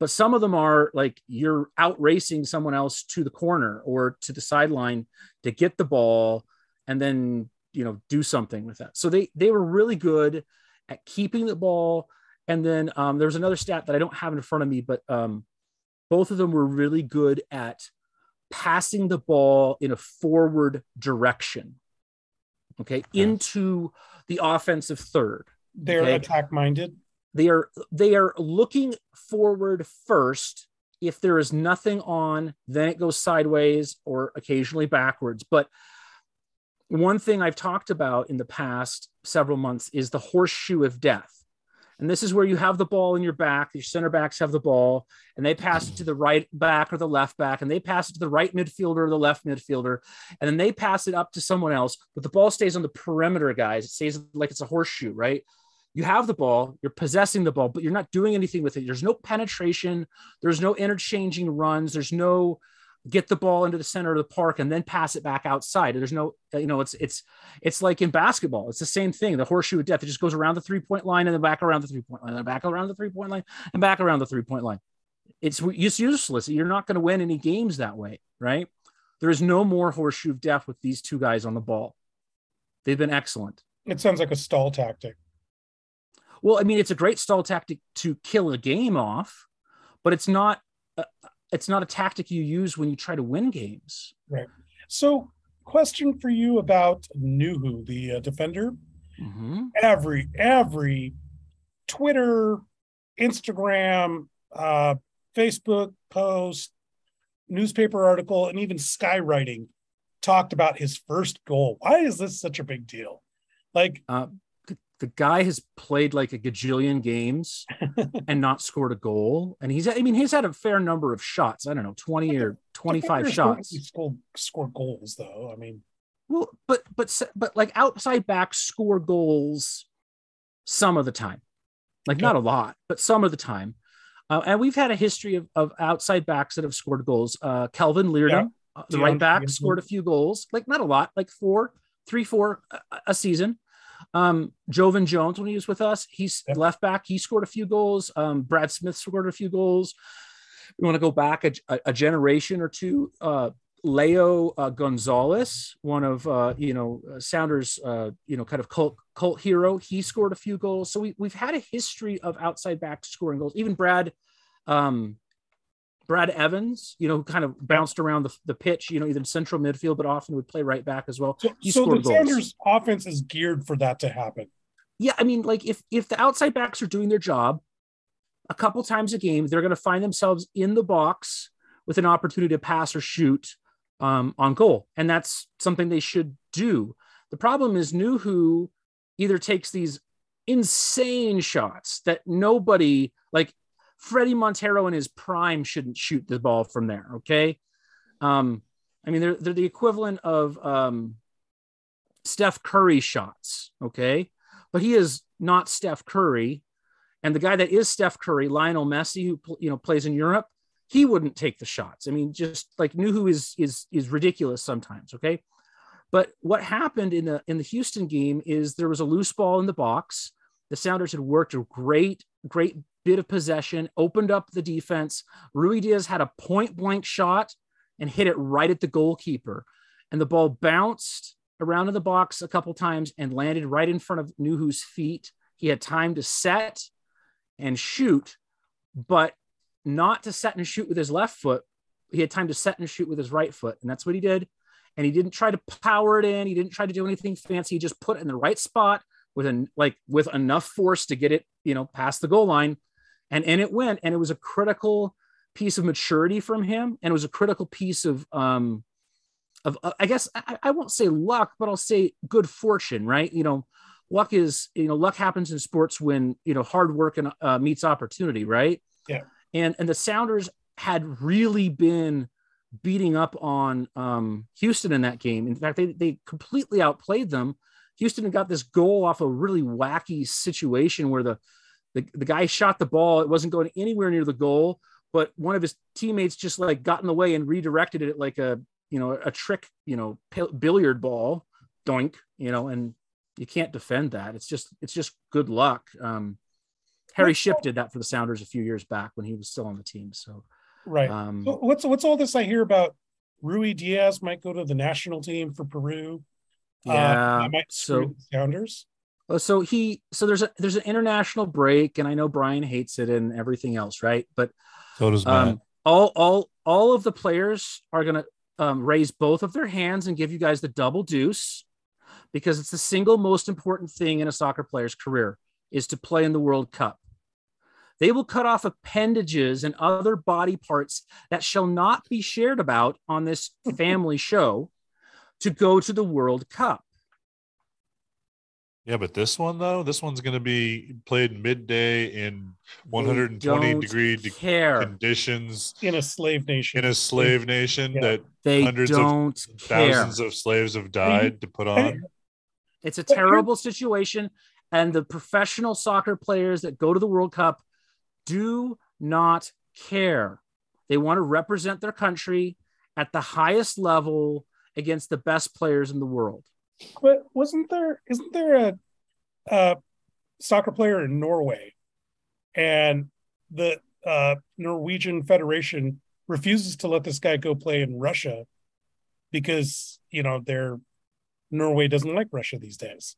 But some of them are like you're out racing someone else to the corner or to the sideline to get the ball and then you know do something with that. So they they were really good at keeping the ball. And then um, there was another stat that I don't have in front of me, but um, both of them were really good at passing the ball in a forward direction. Okay, into the offensive third. They're Okay. attack minded. They are they are looking forward first. If there is nothing on, then it goes sideways or occasionally backwards. But one thing I've talked about in the past several months is the horseshoe of death. And this is where you have the ball in your back, your center backs have the ball, and they pass it to the right back or the left back, and they pass it to the right midfielder or the left midfielder, and then they pass it up to someone else, but the ball stays on the perimeter, guys. It stays like it's a horseshoe, right? You have the ball, you're possessing the ball, but you're not doing anything with it. There's no penetration, there's no interchanging runs, there's no get the ball into the center of the park and then pass it back outside. There's no, you know, it's it's it's like in basketball. It's the same thing. The horseshoe of death. It just goes around the three point line and then back around the three point line, and then back around the three point line, and back around the three point line. It's it's useless. You're not going to win any games that way, right? There is no more horseshoe of death with these two guys on the ball. They've been excellent. It sounds like a stall tactic. Well, I mean, it's a great stall tactic to kill a game off, but it's not. Uh, It's not a tactic you use when you try to win games. Right. So, question for you about Nouhou, the uh, defender. Mhm. Every every Twitter, Instagram, uh, Facebook post, newspaper article, and even skywriting talked about his first goal. Why is this such a big deal? Like, Because the guy has played like a gajillion games and not scored a goal. And he's, I mean, he's had a fair number of shots. I don't know, 20 or 25 shots. Score, score goals though. I mean, well, but, but, but like outside backs score goals some of the time, like okay. not a lot, but some of the time. Uh, and we've had a history of, of outside backs that have scored goals. Uh, Kelvin Leerdam, yeah. uh, the yeah. right back, yeah. scored a few goals, like not a lot, like four, three, four a, a season. Um, Joevin Jones, when he was with us, he's left back. He scored a few goals. Um, Brad Smith scored a few goals. We want to go back a, a, generation or two. Uh, Leo uh, Gonzalez, one of uh, you know Sounders, uh, you know, kind of cult cult hero. He scored a few goals. So we we've had a history of outside back scoring goals. Even Brad, um, Brad Evans, you know, who kind of bounced around the, the pitch, you know, either central midfield, but often would play right back as well. So, so the goals. Sounders offense is geared for that to happen. Yeah, I mean, like if if the outside backs are doing their job a couple times a game, they're going to find themselves in the box with an opportunity to pass or shoot um, on goal. And that's something they should do. The problem is Nouhou either takes these insane shots that nobody like Fredy Montero in his prime shouldn't shoot the ball from there. Okay. Um, I mean, they're, they're the equivalent of um, Steph Curry shots. Okay. But he is not Steph Curry. And the guy that is Steph Curry, Lionel Messi, who, you know, plays in Europe, he wouldn't take the shots. I mean, just like Nouhou is is is ridiculous sometimes. Okay, but what happened in the in the Houston game is there was a loose ball in the box. The Sounders had worked a great great bit of possession, opened up the defense. Ruidíaz had a point blank shot and hit it right at the goalkeeper, and the ball bounced around in the box a couple times and landed right in front of Nouhou's feet. He had time to set and shoot, but not to set and shoot with his left foot. He had time to set and shoot with his right foot. And that's what he did. And he didn't try to power it in. He didn't try to do anything fancy. He just put it in the right spot with an like with enough force to get it, you know, past the goal line. And and it went. And it was a critical piece of maturity from him. And it was a critical piece of um of uh, I guess I, I won't say luck, but I'll say good fortune, right? You know, luck is, you know, luck happens in sports when, you know, hard work and uh, meets opportunity, right? Yeah and and the Sounders had really been beating up on um, Houston in that game. In fact, they they completely outplayed them. Houston got this goal off a really wacky situation where the, the the guy shot the ball. It wasn't going anywhere near the goal, but one of his teammates just like got in the way and redirected it like a you know a trick you know billiard ball, doink. You know, and you can't defend that. It's just it's just good luck. Um, Harry Shipp did that for the Sounders a few years back when he was still on the team. So, right. Um, so what's what's all this I hear about? Ruidíaz might go to the national team for Peru. Uh, yeah. Uh, might so Sounders. Uh, so he so there's a there's an international break, and I know Brian hates it and everything else, right? But so does Matt. Um, all all all of the players are gonna um, raise both of their hands and give you guys the double deuce because it's the single most important thing in a soccer player's career is to play in the World Cup. They will cut off appendages and other body parts that shall not be shared about on this family show to go to the World Cup. Yeah, but this one though, this one's going to be played midday in 120 degree care. conditions in a slave nation. In a slave nation yeah. that they hundreds don't of care. thousands of slaves have died to put on. It's a terrible situation, and the professional soccer players that go to the World Cup do not care. They want to represent their country at the highest level against the best players in the world. But wasn't there isn't there a, a soccer player in Norway and the uh, Norwegian Federation refuses to let this guy go play in Russia because you know their Norway doesn't like Russia these days.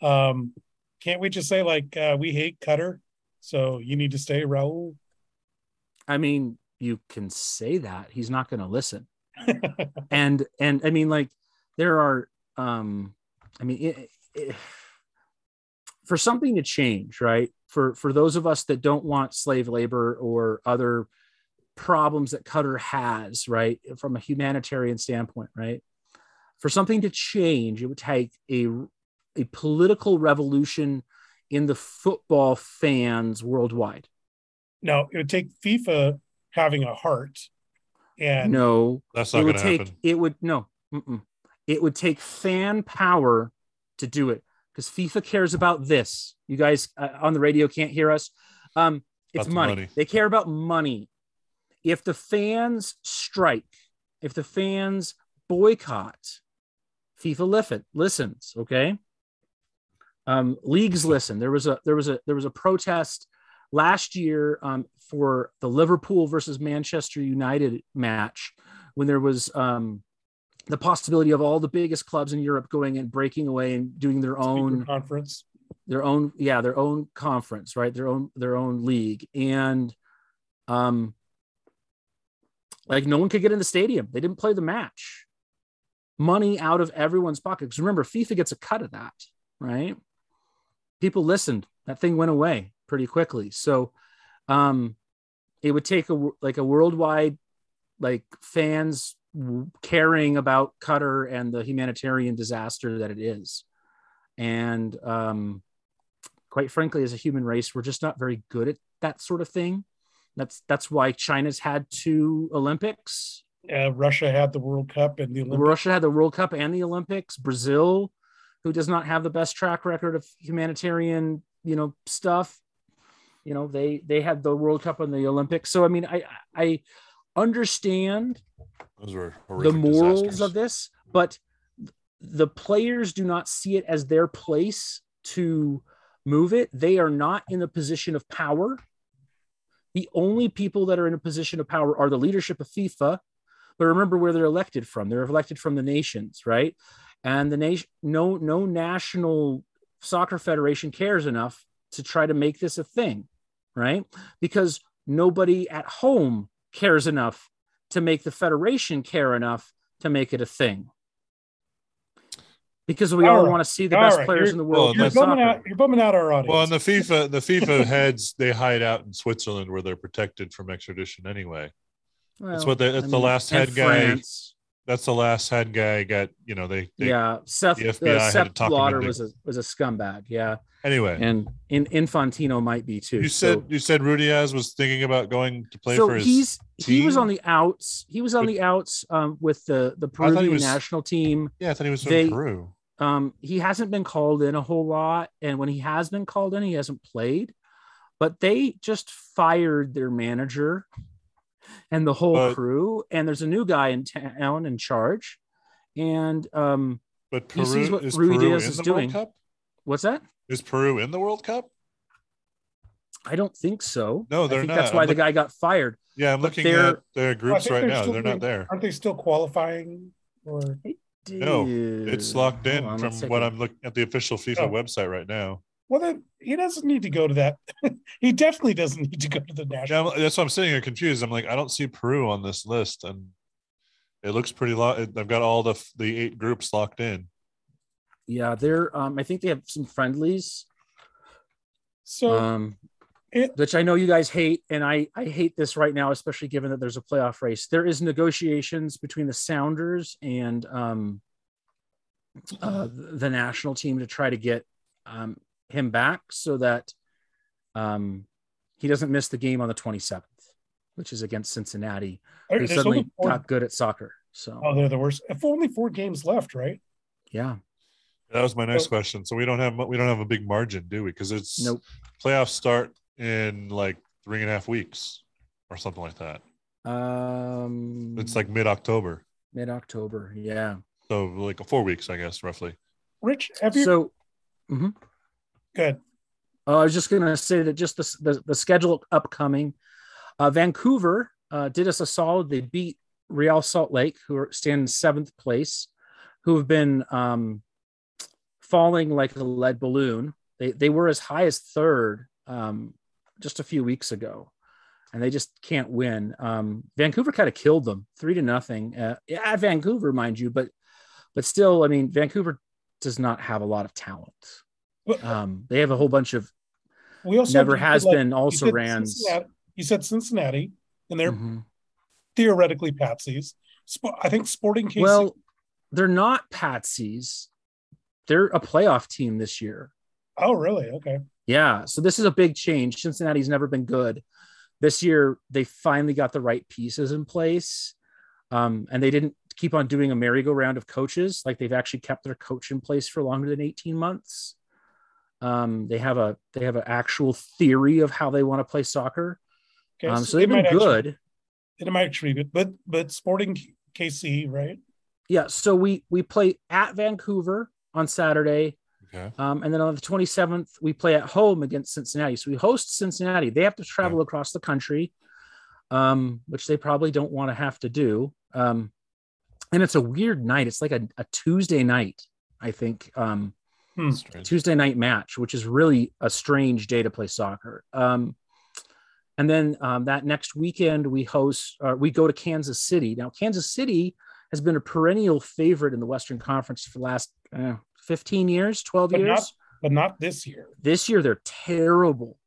Um, can't we just say like uh, we hate Qatar so you need to stay, Raul. I mean, you can say that. He's not going to listen. and and I mean, like there are. Um I mean, it, it, for something to change, right? For for those of us that don't want slave labor or other problems that Qatar has, right, from a humanitarian standpoint, right? For something to change, it would take a a political revolution in the football fans worldwide. No, it would take FIFA having a heart, and no, That's not it not would going to take happen. it would no, mm-mm. It would take fan power to do it because FIFA cares about this. You guys uh, on the radio can't hear us. Um, it's money. money. They care about money. If the fans strike, if the fans boycott, FIFA listen, listens. Okay. Um, leagues listen. There was a there was a there was a protest last year um, for the Liverpool versus Manchester United match when there was um, the possibility of all the biggest clubs in Europe going and breaking away and doing their own conference. their own yeah their own conference right? Their own their own league. And um like no one could get in the stadium. They didn't play the match. Money out of everyone's pocket. Because remember fifa gets a cut of that right? People listened. That thing went away pretty quickly. So um it would take a like a worldwide like fans caring about Qatar and the humanitarian disaster that it is. And um, quite frankly as a human race we're just not very good at that sort of thing. That's that's why china's had two olympics. Uh, Russia had the World Cup and the Olympics. russia had the world cup and the olympics. Brazil who does not have the best track record of humanitarian you know stuff you know they they had the world cup and the olympics. So i mean i i understand the morals disasters. of this, but the players do not see it as their place to move it. They are not in a position of power. The only people that are in a position of power are the leadership of FIFA. But remember where they're elected from. They're elected from the nations, right? And the nation, no, no national soccer federation cares enough to try to make this a thing, right? Because nobody at home cares enough to make the federation care enough to make it a thing. Because we All all, right. want to see the All best right. players You're- in the well, world. You're play bumming out. You're bumming out our audience. Well, and the FIFA, the FIFA heads, they hide out in Switzerland where they're protected from extradition anyway. That's what they- that's I the last and head guy- France. That's the last head guy got. You know, they. they yeah, Sepp, the FBI uh, Sepp talk him Blatter into- was a was a scumbag. Yeah, Anyway, and in Infantino might be too. you So- said you said Ruidíaz was thinking about going to play so for his. he's he was on the outs. He was on the outs um, with the the Peruvian was- national team. yeah, I thought he was from they- Peru. Um, he hasn't been called in a whole lot, and when he has been called in, he hasn't played. But they just fired their manager and the whole But- crew, and there's a new guy in town in charge. And um, But he sees Peru what is Ruiz Peru is in the doing. World Cup? what's that? Is Peru in the World Cup? I don't think so. No, they're think not. That's why I'm the look- guy got fired. Yeah, I'm But looking at their groups right they're now. still They're being- not there. Aren't they still qualifying? Or No, It's locked in on, from what I'm looking at the official FIFA Oh. website right now. Well, then he doesn't need to go to that. he definitely doesn't need to go to the national. I'm- that's what I'm sitting here confused. I'm like, I don't see Peru on this list, and it looks pretty. Lo- I've got all the the eight groups locked in. Yeah, they're. Um, I think they have some friendlies. So um, it- which I know you guys hate, and I I hate this right now, especially given that there's a playoff race. There is negotiations between the Sounders and um, uh, the national team to try to get um, him back so that um, he doesn't miss the game on the 27th, which is against Cincinnati. there- Who suddenly four, got good at soccer. So oh, they're the worst. If only four games left, right? yeah, That was my next So- question. So we don't have we don't have a big margin, do we? Because it's nope. playoffs start in like three and a half weeks or something like that. Um, It's like mid October, mid October. Yeah. so like four weeks, I guess, roughly. Rich, have you? So good. Uh, I was just going to say that just the, the, the schedule upcoming. Uh, Vancouver uh, did us a solid. They beat Real Salt Lake, who are stand in seventh place, who have been um, falling like a lead balloon. They, they were as high as third um, just a few weeks ago, and they just can't win. Um, Vancouver kind of killed them three to nothing. Uh, at Vancouver, mind you, but but still, I mean, Vancouver does not have a lot of talent. Um, they have a whole bunch of we also never has like- been also rans. Cincinnati- You said Cincinnati, and they're Mhm. theoretically patsies. Sp- I think Sporting KC. Well, they're not patsies. They're a playoff team this year. oh, really? Okay. Yeah, so this is a big change. Cincinnati's never been good. This year, they finally got the right pieces in place, um, and they didn't keep on doing a merry-go-round of coaches. Like they've actually kept their coach in place for longer than eighteen months. Um, they have a they have an actual theory of how they want to play soccer. Okay, Um, so they've been good. Actually, it might actually be good, but but Sporting KC, right? Yeah. So we we play at Vancouver on Saturday. Okay. Um, and then on the 27th, we play at home against Cincinnati. So we host Cincinnati. They have to travel across the country, um, which they probably don't want to have to do. Um, and it's a weird night. It's like a, a Tuesday night, I think, um, Hmm. Tuesday night match, which is really a strange day to play soccer. Um, and then um, that next weekend, we host, uh, we go to Kansas City. Now, Kansas City has been a perennial favorite in the Western Conference for the last uh, 15 years, 12 But years not but not this year. this year they're terrible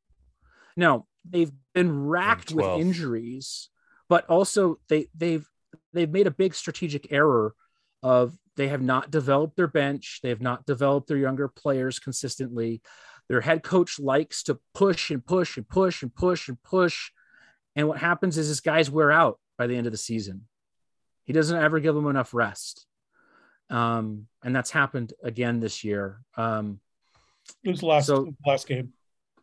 now they've been racked with injuries but also they they've they've made a big strategic error of they have not developed their bench. They have not developed their younger players consistently. Their head coach likes to push and push and push and push and push. And what happens is his guys wear out by the end of the season. He doesn't ever give them enough rest. Um, and that's happened again this year. Um, It was the last So- last game.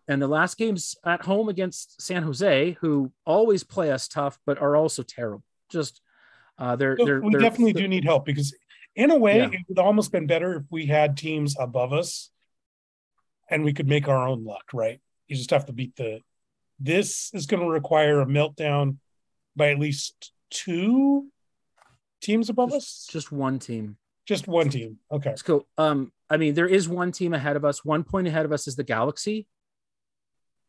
and the last game's at home against San Jose, who always play us tough, but are also terrible. Just uh, they're, So they're we they're- definitely do need help because in a way Yeah. it would almost been better if we had teams above us and we could make our own luck, right? You just have to beat the this is going to require a meltdown by at least two teams above us. just one team. Just one team. Okay. Let's go. Um, I mean, there is one team ahead of us. One point ahead of us is the Galaxy.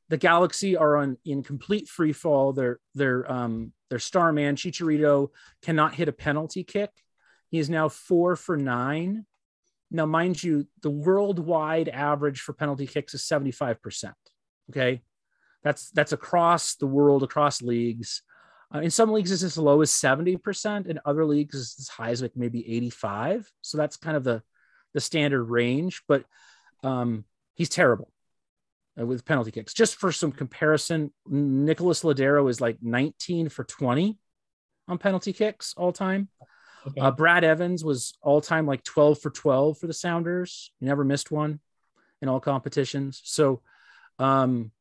The Galaxy are on in complete free fall. Their their um their star man Chicharito cannot hit a penalty kick. He is now four for nine. Now, mind you, the worldwide average for penalty kicks is seventy five percent. Okay, that's that's across the world, across leagues. Uh, in some leagues, it's as low as 70%. In other leagues, it's as high as like maybe 85. So that's kind of the, the standard range. But um, he's terrible uh, with penalty kicks. Just for some comparison, Nicholas Lodeiro is like 19 for 20 on penalty kicks all time. Okay. Uh, Brad Evans was all time like 12 for 12 for the Sounders. He never missed one in all competitions. So, um,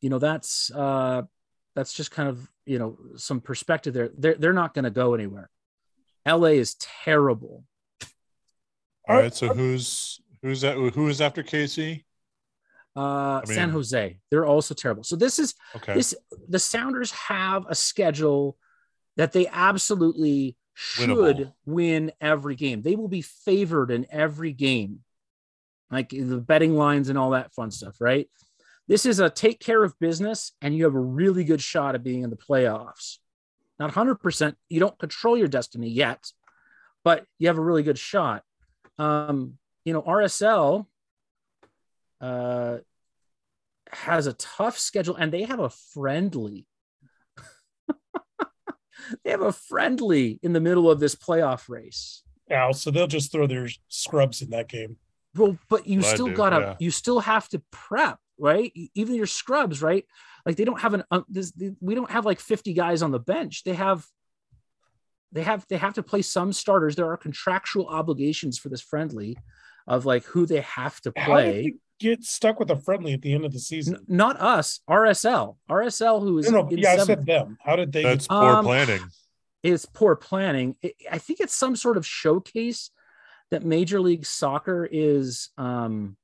you know, that's uh, that's just kind of you know some perspective there. They're they're not going to go anywhere. LA is terrible. All right. So who's who's that? Who is after Casey? Uh, I mean- San Jose, they're also terrible. So this is Okay. this the Sounders have a schedule that they absolutely should Winnable. win every game. They will be favored in every game, like the betting lines and all that fun stuff, right? This is a take care of business, and you have a really good shot at being in the playoffs. Not 100%, you don't control your destiny yet, but you have a really good shot. Um, you know, RSL uh, has a tough schedule, and they have a friendly they have a friendly in the middle of this playoff race. Now, so they'll just throw their scrubs in that game. Well, but you Well, still do, gotta, yeah. you still have to prep, right? Even your scrubs, right? Like they don't have an, uh, this, the- we don't have like 50 guys on the bench. They have, they have, they have to play some starters. There are contractual obligations for this friendly of like who they have to How did play. They get stuck with a friendly at the end of the season? N- not us, RSL, RSL, who is no, no, in yeah, I said them. How did they? That's get, poor Um, planning. is poor planning. It- I think it's some sort of showcase that Major League Soccer is um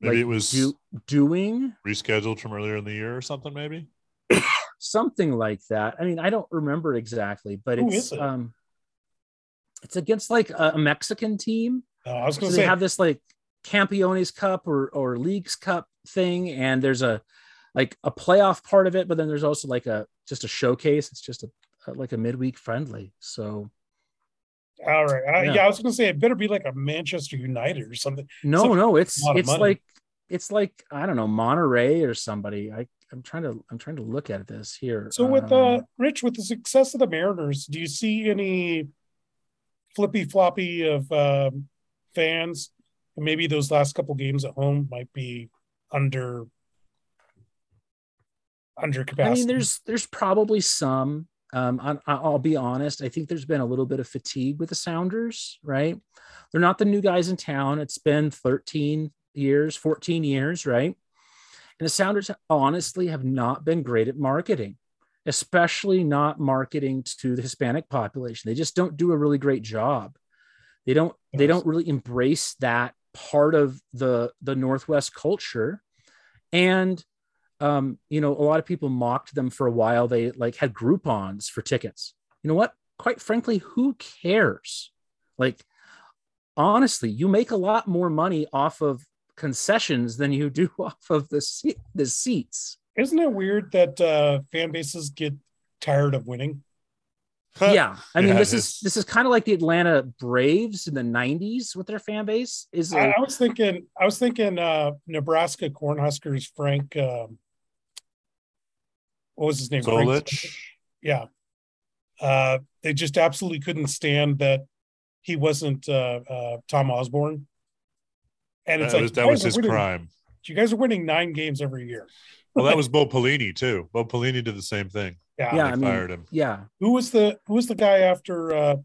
Maybe like it was do, doing rescheduled from earlier in the year or something. Maybe. something like that. I mean, I don't remember exactly, but Who it's it? um it's against like a, a Mexican team. no, I was going to they say have this like Campeones Cup or or Leagues Cup thing, and there's a like a playoff part of it, but then there's also like a just a showcase. It's just a, a like a midweek friendly. So All right. I, Yeah. yeah. I was going to say it better be like a Manchester United or something. No, no, it's a lot of it's like it's like I don't know Monterrey or somebody. I I'm trying to I'm trying to look at this here. So with Um, uh Rich, with the success of the Mariners, do you see any flippy floppy of um, fans maybe those last couple games at home might be under under capacity. I mean, there's there's probably some. Um, I, will be honest. I think there's been a little bit of fatigue with the Sounders. Right? They're not the new guys in town. It's been 13 years, 14 years, right? And the Sounders honestly have not been great at marketing, especially not marketing to the Hispanic population. They just don't do a really great job. They don't. They don't really embrace that part of the the Northwest culture, and um, you know, a lot of people mocked them for a while. They like had Groupons for tickets. You know what? Quite frankly, who cares? Like, honestly, you make a lot more money off of concessions than you do off of the seat, the seats. Isn't it weird that uh, fan bases get tired of winning? Yeah, I mean, yeah, this is this is kind of like the Atlanta Braves in the '90s with their fan base. Is I, I was thinking, I was thinking, uh, Nebraska Cornhuskers Frank um, what was his name? Solich. Yeah. Uh, they just absolutely couldn't stand that he wasn't uh, uh, Tom Osborne. And it's that like was, that was his winning, crime. You guys are winning nine games every year. well, that was Bo Pelini too. Bo Pelini did the same thing. Yeah, yeah, I mean, fired him. Yeah. Who was the Who was the guy after? Uh,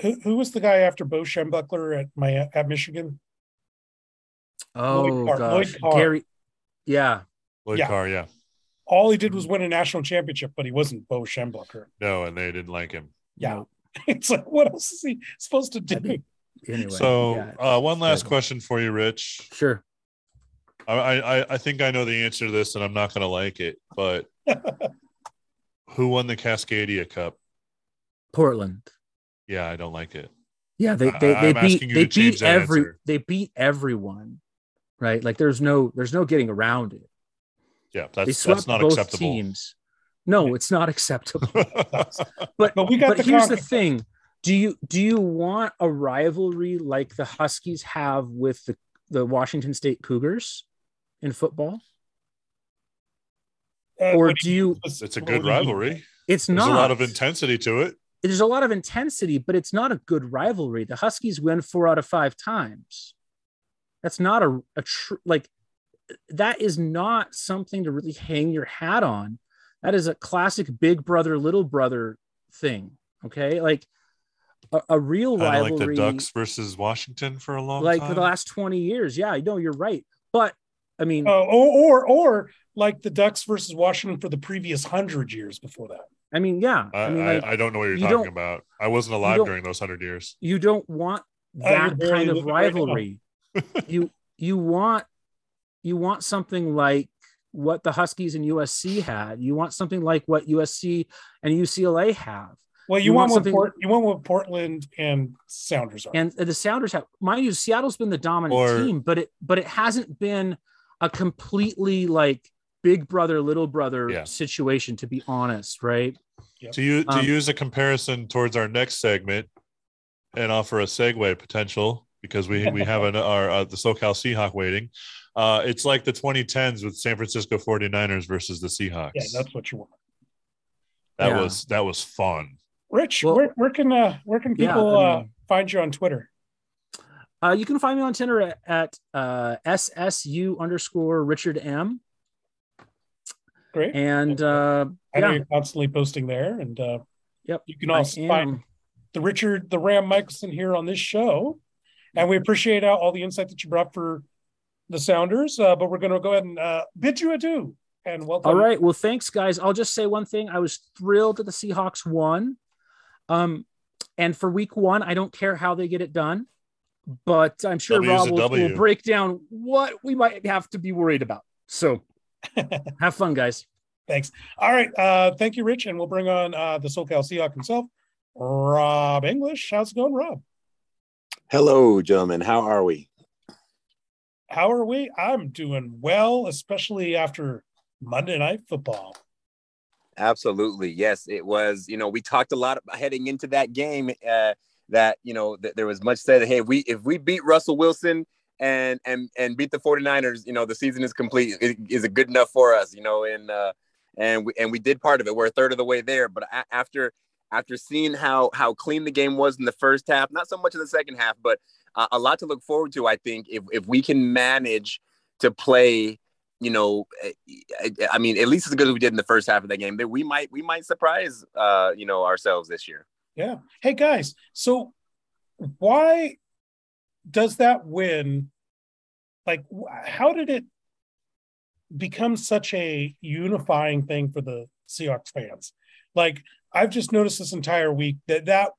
who, who was the guy after Bo Schembechler at my at Michigan? Oh Lloyd Carr, gosh, Lloyd Gary. Yeah. Lloyd yeah. Carr. Yeah all he did was win a national championship, but he wasn't Bo Schembechler. No, and they didn't like him. Yeah. It's like, what else is he supposed to do? Anyway, so yeah, uh, one last question for you, Rich. Sure. I, I I think I know the answer to this, and I'm not going to like it. But who won the Cascadia Cup? Portland. Yeah, I don't like it. Yeah, they they, they beat they beat every answer. they beat everyone, right? Like there's no there's no getting around it. Yeah, that's that's not acceptable. Teams. No, it's not acceptable. but but we got. But the here's the thing: do you do you want a rivalry like the Huskies have with the the Washington State Cougars in football? Or do you? It's a good rivalry. It's not. There's a lot of intensity to it. There's a lot of intensity, but it's not a good rivalry. The Huskies win four out of five times. That's not a, a true like that is not something to really hang your hat on. That is a classic big brother, little brother thing. Okay. Like a, a real rivalry. Like the Ducks versus Washington for a long like time. for the last 20 years. Yeah, I know you're right. But I mean, uh, or, or, or like the Ducks versus Washington for the previous hundred years before that. I mean, yeah. I, I mean, like, I, don't know what you're you talking about. I wasn't alive during those hundred years. You don't want that kind of rivalry. Right you you want you want something like what the Huskies and USC had. You want something like what USC and UCLA have. Well, you, you want, want something. Port, you want what Portland and Sounders are, and the Sounders have. Mind you, Seattle's been the dominant or, team, but it but it hasn't been a completely like big brother little brother yeah. situation. To be honest, right? Yep. To use to um, use a comparison towards our next segment, and offer a segue potential because we we have an, our uh, the SoCal Seahawk waiting. Uh, it's like the 2010s with San Francisco 49ers versus the Seahawks. Yeah, that's what you want. That yeah. was that was fun. Rich, well, where, where can uh, where can people yeah, I uh, mean, uh, find you on Twitter? Uh, you can find me on Tinder at, at uh, SSU underscore Richard M. Great. And uh, I know yeah. you're constantly posting there, and uh, yep, you can also find the Richard the Ram Michelson here on this show, and we appreciate all the insight that you brought for the Sounders, uh, but we're going to go ahead and uh, bid you adieu and welcome. All right. Well, thanks, guys. I'll just say one thing. I was thrilled that the Seahawks won. Um, and for week one, I don't care how they get it done, but I'm sure Rob will, will break down what we might have to be worried about. So have fun, guys. Thanks. All right. Uh, thank you, Rich. And we'll bring on uh, the SoCal Seahawk himself, Rob English. How's it going, Rob? Hello, gentlemen. How are we? how are we? I'm doing well, especially after Monday Night Football. Absolutely. Yes, it was. You know, we talked a lot heading into that game uh, that, you know, th- there was much said, that hey, we if we beat Russell Wilson and and and beat the 49ers, you know, the season is complete. Is it good enough for us, you know, and uh and we and we did part of it. We're a third of the way there, but a- after after seeing how how clean the game was in the first half, not so much in the second half, but uh, a lot to look forward to. I think if if we can manage to play, you know, eh, I mean, at least as good as we did in the first half of that game, that we might we might surprise, uh, you know, ourselves this year. Yeah. Hey guys, so why does that win? Like, how did it become such a unifying thing for the Seahawks fans? Like, I've just noticed this entire week that that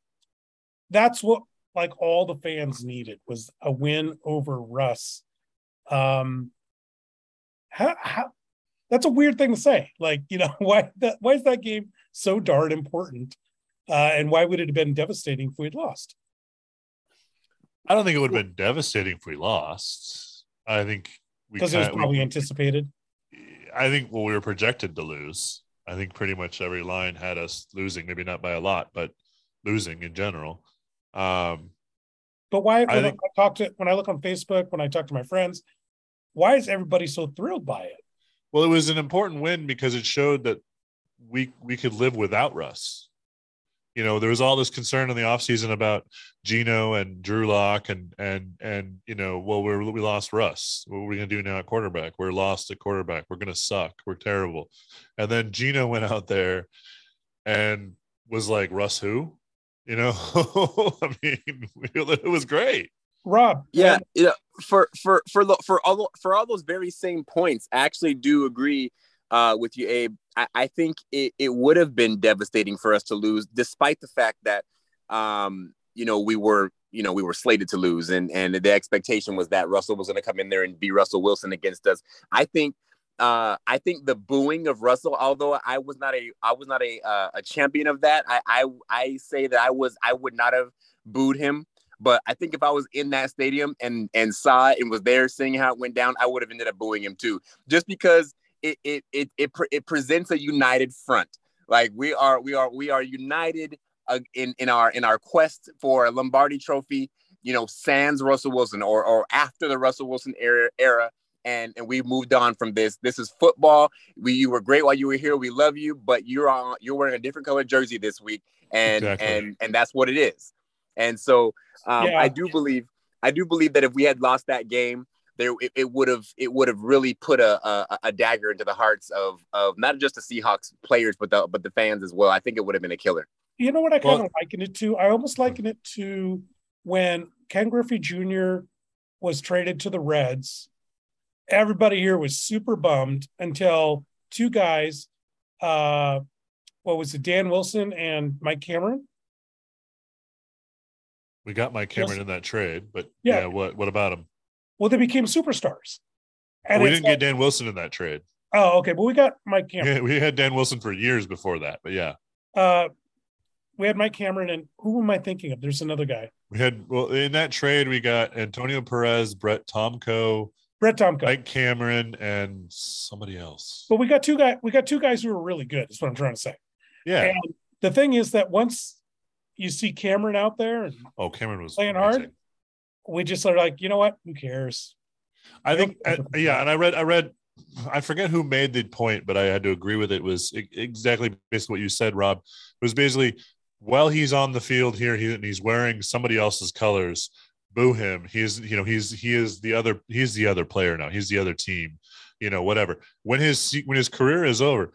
that's what like all the fans needed was a win over Russ. Um, how, how that's a weird thing to say. Like, you know, why that why is that game so darn important? Uh, and why would it have been devastating if we'd lost? I don't think it would have been devastating if we lost. I think because it was probably we, anticipated. I think well, we were projected to lose. I think pretty much every line had us losing, maybe not by a lot, but losing in general. Um, but why? When I, think, I talk to when I look on Facebook, when I talk to my friends, why is everybody so thrilled by it? Well, it was an important win because it showed that we we could live without Russ you know, there was all this concern in the offseason about Geno and Drew Lock and and and you know, well, we're we lost Russ. What are we gonna do now at quarterback? We're lost at quarterback. We're gonna suck. We're terrible. And then Geno went out there and was like, Russ who? You know, I mean, it was great. Rob. Yeah, yeah. For for for for all for all those very same points, I actually do agree uh, with you, Abe. I, I think it, it would have been devastating for us to lose, despite the fact that um, you know we were you know we were slated to lose, and and the expectation was that Russell was going to come in there and be Russell Wilson against us. I think uh, I think the booing of Russell, although I was not a I was not a uh, a champion of that, I, I I say that I was I would not have booed him. But I think if I was in that stadium and and saw it and was there seeing how it went down, I would have ended up booing him too, just because it it it it, it presents a united front. Like we are we are we are united uh, in in our in our quest for a Lombardi Trophy. You know, sans Russell Wilson or or after the Russell Wilson era era. And, and we moved on from this. This is football. We you were great while you were here. We love you, but you're on you're wearing a different color jersey this week, and exactly. and and that's what it is. And so um, yeah. I do believe I do believe that if we had lost that game, there it would have it would have really put a, a, a dagger into the hearts of of not just the Seahawks players but the but the fans as well. I think it would have been a killer. You know what I kind well, of liken it to? I almost liken it to when Ken Griffey Jr. was traded to the Reds. Everybody here was super bummed until two guys, uh, what was it, Dan Wilson and Mike Cameron? We got Mike Cameron yes. in that trade, but yeah. yeah, what what about him? Well, they became superstars. And we didn't like, get Dan Wilson in that trade. Oh, okay. But we got Mike Cameron. Yeah, we had Dan Wilson for years before that, but yeah. Uh, we had Mike Cameron, and who am I thinking of? There's another guy. We had well in that trade we got Antonio Perez, Brett Tomko, Brett Tomko, Mike Cameron, and somebody else. But we got two guys. We got two guys who were really good. Is what I'm trying to say. Yeah. And the thing is that once you see Cameron out there, oh, Cameron was playing amazing. hard we just are like, you know what? Who cares? I think, uh, yeah. And I read, I read, I forget who made the point, but I had to agree with it. it was exactly basically what you said, Rob. It was basically while he's on the field here, he, he's wearing somebody else's colors. Boo him. He's, you know, he's he is the other. He's the other player now. He's the other team. You know, whatever. When his when his career is over,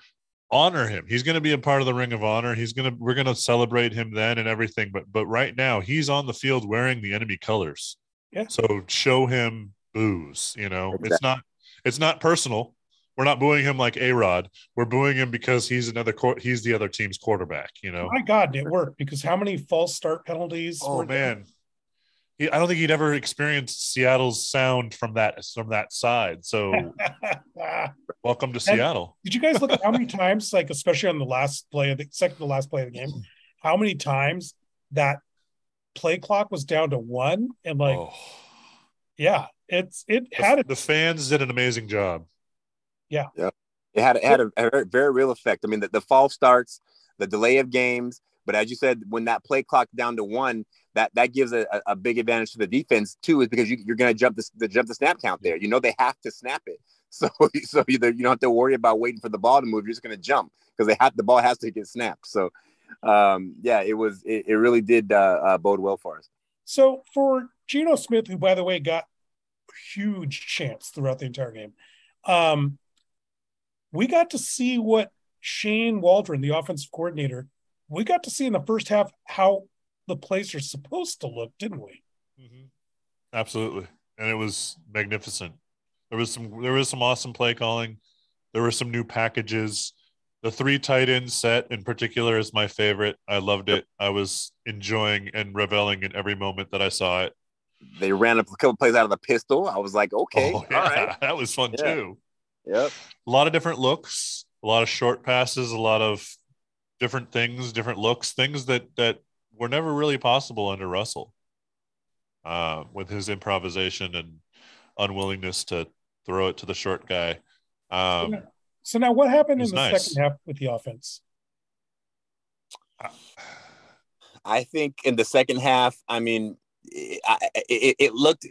honor him. He's going to be a part of the Ring of Honor. He's going to we're going to celebrate him then and everything. But but right now he's on the field wearing the enemy colors. Yeah. So show him booze. You know, exactly. it's not it's not personal. We're not booing him like A Rod. We're booing him because he's another court. he's the other team's quarterback. You know. My God, it worked because how many false start penalties? Oh man. He, I don't think he'd ever experienced Seattle's sound from that from that side. So, welcome to and Seattle. Did you guys look at how many times, like especially on the last play of the second to last play of the game, how many times that play clock was down to one and like, oh. yeah, it's it the, had the fans did an amazing job. Yeah, yeah, it had it had a, a very real effect. I mean, the, the false starts, the delay of games, but as you said, when that play clock down to one, that that gives a, a big advantage to the defense too, is because you, are going to jump the, jump the snap count there. You know they have to snap it, so so either you don't have to worry about waiting for the ball to move. You're just going to jump because they have the ball has to get snapped. So um, yeah, it was. It, it really did uh, uh, bode well for us. So for Geno Smith, who by the way got huge chance throughout the entire game, um, we got to see what Shane Waldron, the offensive coordinator, we got to see in the first half how the plays are supposed to look, didn't we? Mm-hmm. Absolutely, and it was magnificent. There was some there was some awesome play calling. There were some new packages. The three tight end set in particular is my favorite. I loved it. I was enjoying and reveling in every moment that I saw it. They ran a couple plays out of the pistol. I was like, okay, oh, yeah, all right. That was fun yeah. too. Yep. A lot of different looks, a lot of short passes, a lot of different things, different looks, things that that were never really possible under Russell. Uh, with his improvisation and unwillingness to throw it to the short guy. Um, so now, what happened in the nice. second half with the offense? I think in the second half, I mean, it, it, it, looked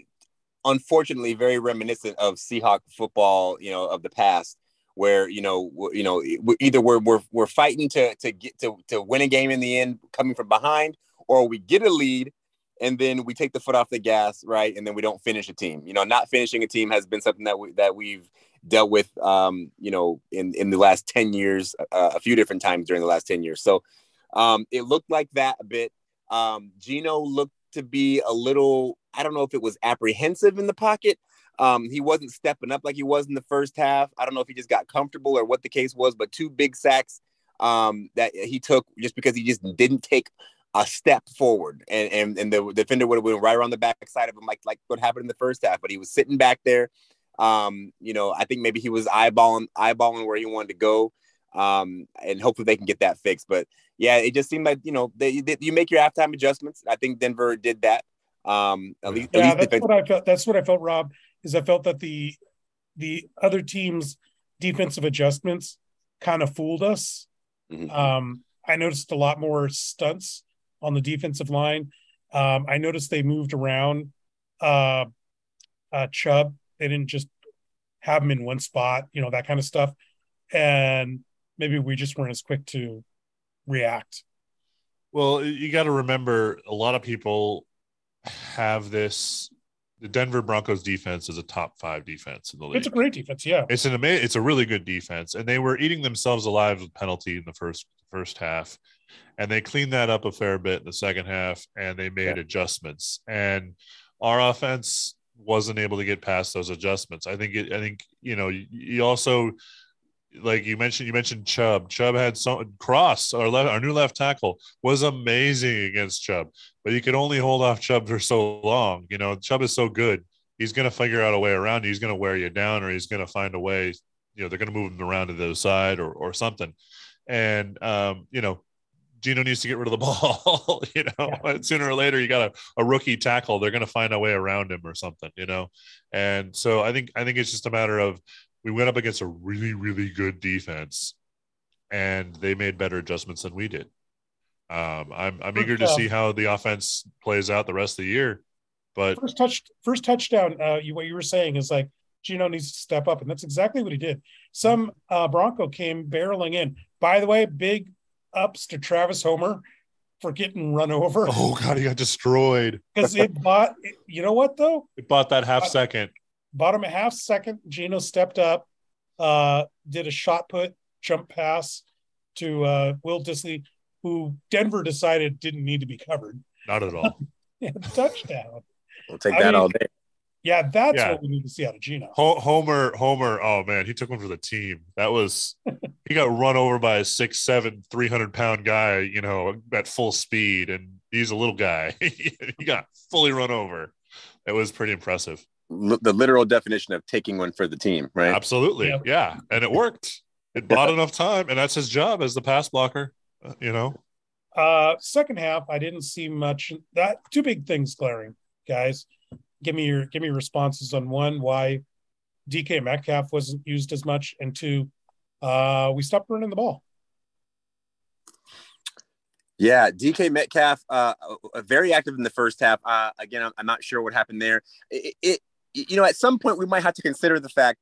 unfortunately very reminiscent of Seahawk football, you know, of the past, where you know, you know, either we're we're we're fighting to to get to to win a game in the end, coming from behind, or we get a lead and then we take the foot off the gas, right? And then we don't finish a team. You know, not finishing a team has been something that we that we've dealt with, um, you know, in in the last ten years, uh, a few different times during the last ten years. So um, it looked like that a bit. Um, Geno looked to be a little, I don't know if it was apprehensive in the pocket. Um, he wasn't stepping up like he was in the first half. I don't know if he just got comfortable or what the case was, but two big sacks um, that he took just because he just didn't take a step forward, and and, and the defender would have went right around the backside of him, like like what happened in the first half. But he was sitting back there. Um, you know, I think maybe he was eyeballing eyeballing where he wanted to go, um, and hopefully they can get that fixed. But yeah, it just seemed like you know they, they, you make your halftime adjustments. I think Denver did that. Um, at least, yeah, at least that's what I felt. That's what I felt, Rob. Is I felt that the the other team's defensive adjustments kind of fooled us. Mm-hmm. Um, I noticed a lot more stunts on the defensive line. Um, I noticed they moved around uh, uh, Chubb. They didn't just have him in one spot, you know, that kind of stuff. And maybe we just weren't as quick to react. Well, you got to remember a lot of people have this the Denver Broncos defense is a top five defense in the league. It's a great defense, yeah. It's an amazing, it's a really good defense, and they were eating themselves alive with penalty in the first first half and they cleaned that up a fair bit in the second half and they made yeah. adjustments and our offense wasn't able to get past those adjustments i think it, i think you know you, also like you mentioned you mentioned chubb chubb had some cross our left our new left tackle was amazing against chubb but you can only hold off chubb for so long you know chubb is so good he's going to figure out a way around he's going to wear you down or he's going to find a way you know they're going to move him around to the other side or, or something and um, you know Geno needs to get rid of the ball. you know, yeah. sooner or later you got a, a rookie tackle. They're going to find a way around him or something. You know, and so I think I think it's just a matter of we went up against a really really good defense, and they made better adjustments than we did. Um, I'm I'm eager to see how the offense plays out the rest of the year. But first touch, first touchdown. Uh, you, what you were saying is like Geno needs to step up, and that's exactly what he did. Some uh, Bronco came barreling in. By the way, big ups to Travis Homer for getting run over. Oh god, he got destroyed because it bought. You know what though? It bought that half second. Bought him a half second. Geno stepped up, uh, did a shot put jump pass to uh, Will Dissly, who Denver decided didn't need to be covered. Not at all. touchdown. We'll take I that mean, all day. Yeah, that's yeah. what we need to see out of Geno. Homer, Homer, oh man, he took one for the team. That was he got run over by a six, seven, 300 pound guy, you know, at full speed. And he's a little guy. he got fully run over. It was pretty impressive. L- the literal definition of taking one for the team, right? Absolutely. Yeah. yeah. And it worked. It bought enough time. And that's his job as the pass blocker, uh, you know? Uh, second half, I didn't see much. That two big things glaring, guys give me your give me responses on one why DK Metcalf wasn't used as much, and two, uh, we stopped running the ball. Yeah, DK Metcalf, uh, uh, very active in the first half. Uh, again, I'm, I'm not sure what happened there. It, it, you know, at some point we might have to consider the fact,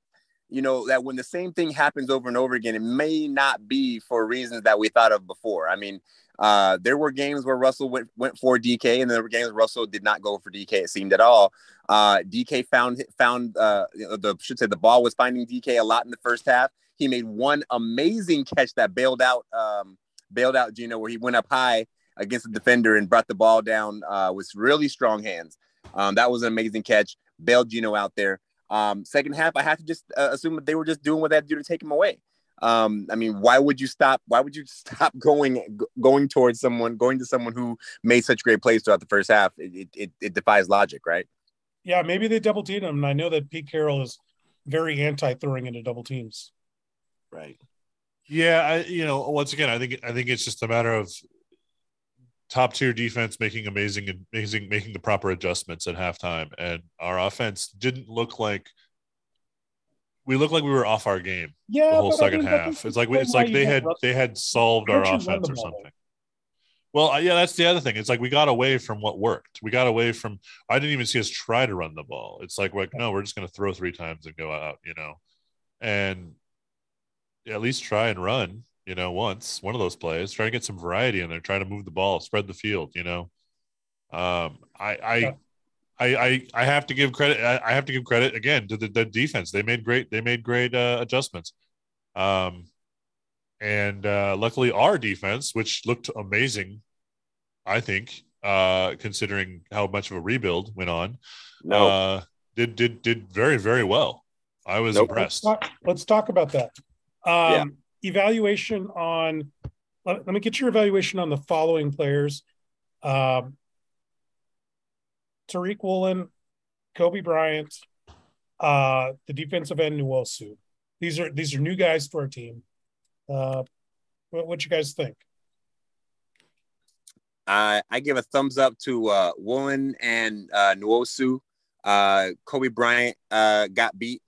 you know, that when the same thing happens over and over again, it may not be for reasons that we thought of before. I mean, uh, there were games where Russell went went for DK, and there were games Russell did not go for DK. It seemed at all. Uh, DK found found uh, the should say the ball was finding DK a lot in the first half. He made one amazing catch that bailed out um, bailed out Geno, where he went up high against the defender and brought the ball down uh, with really strong hands. Um, that was an amazing catch. Bailed Geno out there. Um, second half, I have to just uh, assume that they were just doing what they had to do to take him away. Um, I mean, why would you stop? Why would you stop going going towards someone, going to someone who made such great plays throughout the first half? It it, it defies logic, right? Yeah, maybe they double teamed him. And I know that Pete Carroll is very anti throwing into double teams. Right. Yeah, I, you know, once again, I think I think it's just a matter of top tier defense making amazing amazing making the proper adjustments at halftime, and our offense didn't look like we looked like we were off our game Yeah, the whole but I second mean, half. It's like we- it's like they had they had solved our offense or something. Well, uh, yeah, that's the other thing. It's like we got away from what worked. We got away from. I didn't even see us try to run the ball. It's like, like no, we're just going to throw three times and go out, you know, and at least try and run, you know, once one of those plays. Try to get some variety in there. Try to move the ball, spread the field, you know. Um, I, I, Yeah. I, I, I have to give credit. I, I have to give credit again to the, the defense. They made great. They made great uh, adjustments. Um, and uh, luckily, our defense, which looked amazing, I think, uh, considering how much of a rebuild went on, No. uh, did did did very very well. I was Nope. Let's impressed. talk, let's talk about that. Um, Evaluation on. Let, let me get your evaluation on the following players: um, Tariq Woolen, Coby Bryant, uh, the defensive end Nwosu. These are these are new guys to our team. Uh, what, what you guys think? I I give a thumbs up to uh, Woolen and uh, Nwosu. Uh, Coby Bryant uh, got beat.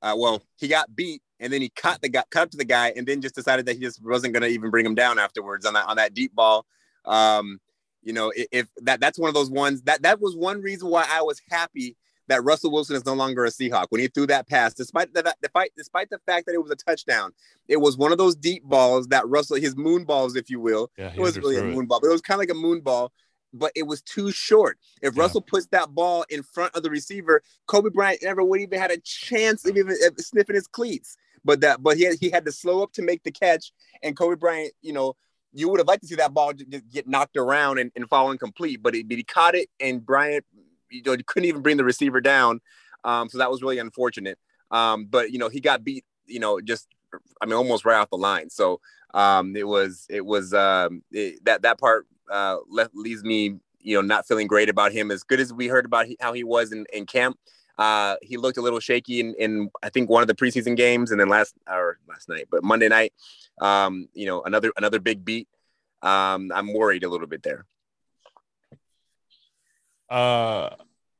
Uh, well, he got beat, and then he cut the guy, cut to the guy, and then just decided that he just wasn't going to even bring him down afterwards on that on that deep ball. Um, you know, if, if that that's one of those ones that that was one reason why I was happy that Russell Wilson is no longer a Seahawk when he threw that pass, despite the despite despite the fact that it was a touchdown. It was one of those deep balls that Russell, his moon balls, if you will, Yeah, it was really a it. moon ball, but it was kind of like a moon ball, but it was too short. If Yeah. Russell puts that ball in front of the receiver, Coby Bryant never would even had a chance of even sniffing his cleats. But that, but he had, he had to slow up to make the catch, and Coby Bryant, you know, you would have liked to see that ball just get knocked around and, and fall incomplete, but, he caught it, and Bryant, you know, couldn't even bring the receiver down. Um, so that was really unfortunate. Um, but you know, he got beat, you know, just I mean, almost right off the line. So um, it was it was um, it, that that part uh, left leaves me you know not feeling great about him. As good as we heard about he, how he was in, in camp, uh, he looked a little shaky in, in I think one of the preseason games, and then last or last night, but Monday night, um, you know, another another big beat. Um, I'm worried a little bit there. Uh,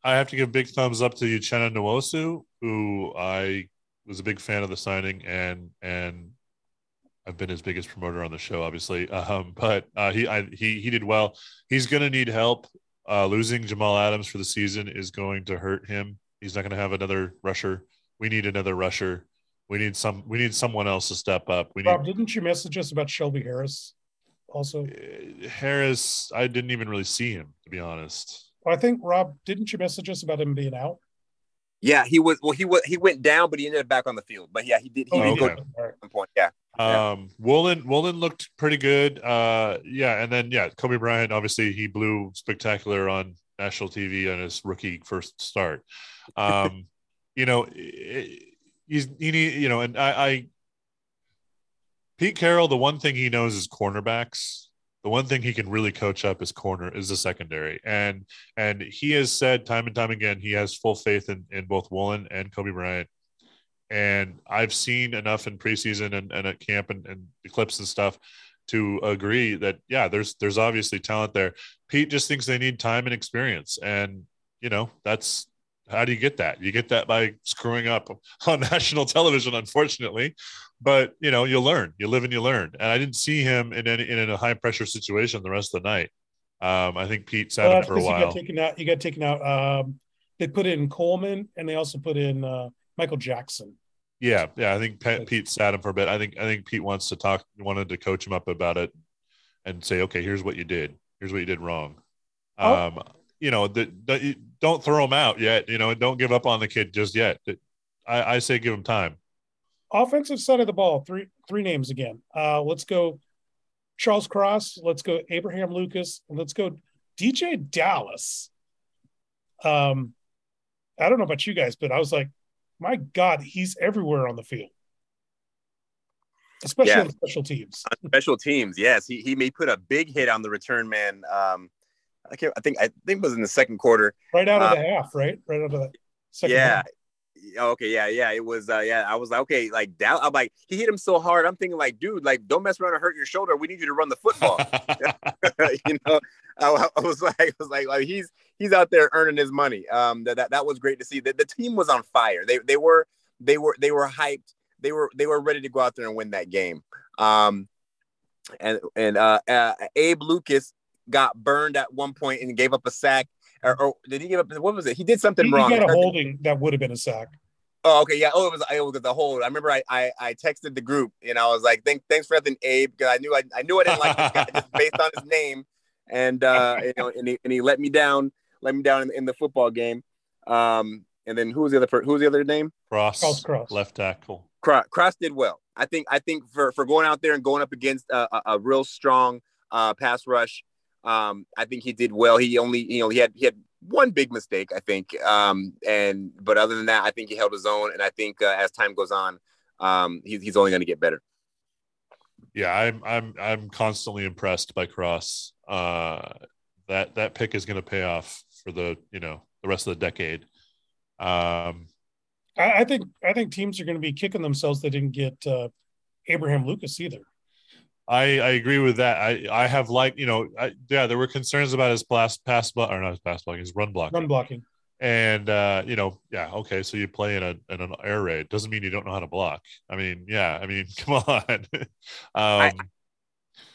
I have to give big thumbs up to Uchenna Nwosu, who I was a big fan of the signing, and and I've been his biggest promoter on the show, obviously. Um, but uh, he I, he he did well. He's going to need help. Uh, losing Jamal Adams for the season is going to hurt him. He's not going to have another rusher. We need another rusher. We need some. We need someone else to step up. We need didn't you message us about Shelby Harris? Also, uh, Harris. I didn't even really see him, to be honest. I think Rob, didn't you message us about him being out? Yeah, he was well. He was he went down, but he ended up back on the field. But yeah, he did. He Oh, did okay. go okay. at some point. Yeah. Yeah. Um, Woolen Woolen looked pretty good. Uh, yeah, and then yeah, Coby Bryant obviously he blew spectacular on national TV on his rookie first start. Um, you know, he's he need you know, and I, I Pete Carroll, the one thing he knows is cornerbacks. The one thing he can really coach up is corner is the secondary, and and he has said time and time again he has full faith in in both Woolen and Coby Bryant and I've seen enough in preseason and, and at camp and, and the clips and stuff to agree that yeah, there's there's obviously talent there. Pete just thinks they need time and experience, and you know that's how do you get that? You get that by screwing up on national television, unfortunately. But you know, you learn, you live and you learn. And I didn't see him in any in a high pressure situation the rest of the night. Um, I think Pete sat Well, him for a because you while. got taken out. You got taken out. Um, they put in Coleman, and they also put in uh, Michael Jackson. Yeah, yeah. I think Pe- Pete sat him for a bit. I think I think Pete wants to talk, wanted to coach him up about it, and say, okay, here's what you did. Here's what you did wrong. Oh. Um, you know, the, the, don't throw him out yet. You know, don't give up on the kid just yet. I, I say give him time. Offensive side of the ball, three three names again. Uh, let's go Charles Cross. Let's go Abraham Lucas. And let's go DeeJay Dallas. Um, I don't know about you guys, but I was like, my God, he's everywhere on the field, especially Yeah. on special teams. on special teams. Yes, he he may put a big hit on the return man. Um, I can't. I think I think it was in the second quarter. Right out of Uh, the half, right? Right out of the second yeah. half. Yeah, Okay, yeah, yeah. It was uh yeah, I was like, okay, like down I'm like, he hit him so hard. I'm thinking like, dude, like don't mess around and hurt your shoulder. We need you to run the football. you know, I, I was like, I was like, like he's he's out there earning his money. Um, that that, that was great to see. The, the team was on fire. They they were they were they were hyped. They were they were ready to go out there and win that game. Um, and and uh, uh Abe Lucas got burned at one point and gave up a sack. Or, or did he give up? What was it? He did something He, he wrong. got a holding that would have been a sack. Oh, okay, yeah. Oh, it was it was the hold. I remember I I, I texted the group and I was like, "Thank thanks for nothing, Abe," because I knew I, I knew I didn't like this guy just based on his name, and uh, you know, and he, and he let me down, let me down in, in the football game. Um, and then who was the other per- who was the other name? Cross, Charles Cross. left tackle. Cross, Cross did well. I think I think for for going out there and going up against a, a, a real strong uh, pass rush, um, I think he did well. He only you know he had he had one big mistake I think, um, and but other than that, I think he held his own. And I think uh, as time goes on, um, he's he's only going to get better. Yeah, I'm I'm I'm constantly impressed by Cross. Uh, that that pick is going to pay off for the you know the rest of the decade. Um, I, I think I think teams are going to be kicking themselves they didn't get uh, Abraham Lucas either. I I agree with that. I I have like you know I, yeah there were concerns about his pass pass block or not his pass blocking his run block Run blocking. and uh you know yeah okay so you play in a in an air raid doesn't mean you don't know how to block. I mean yeah I mean come on. um,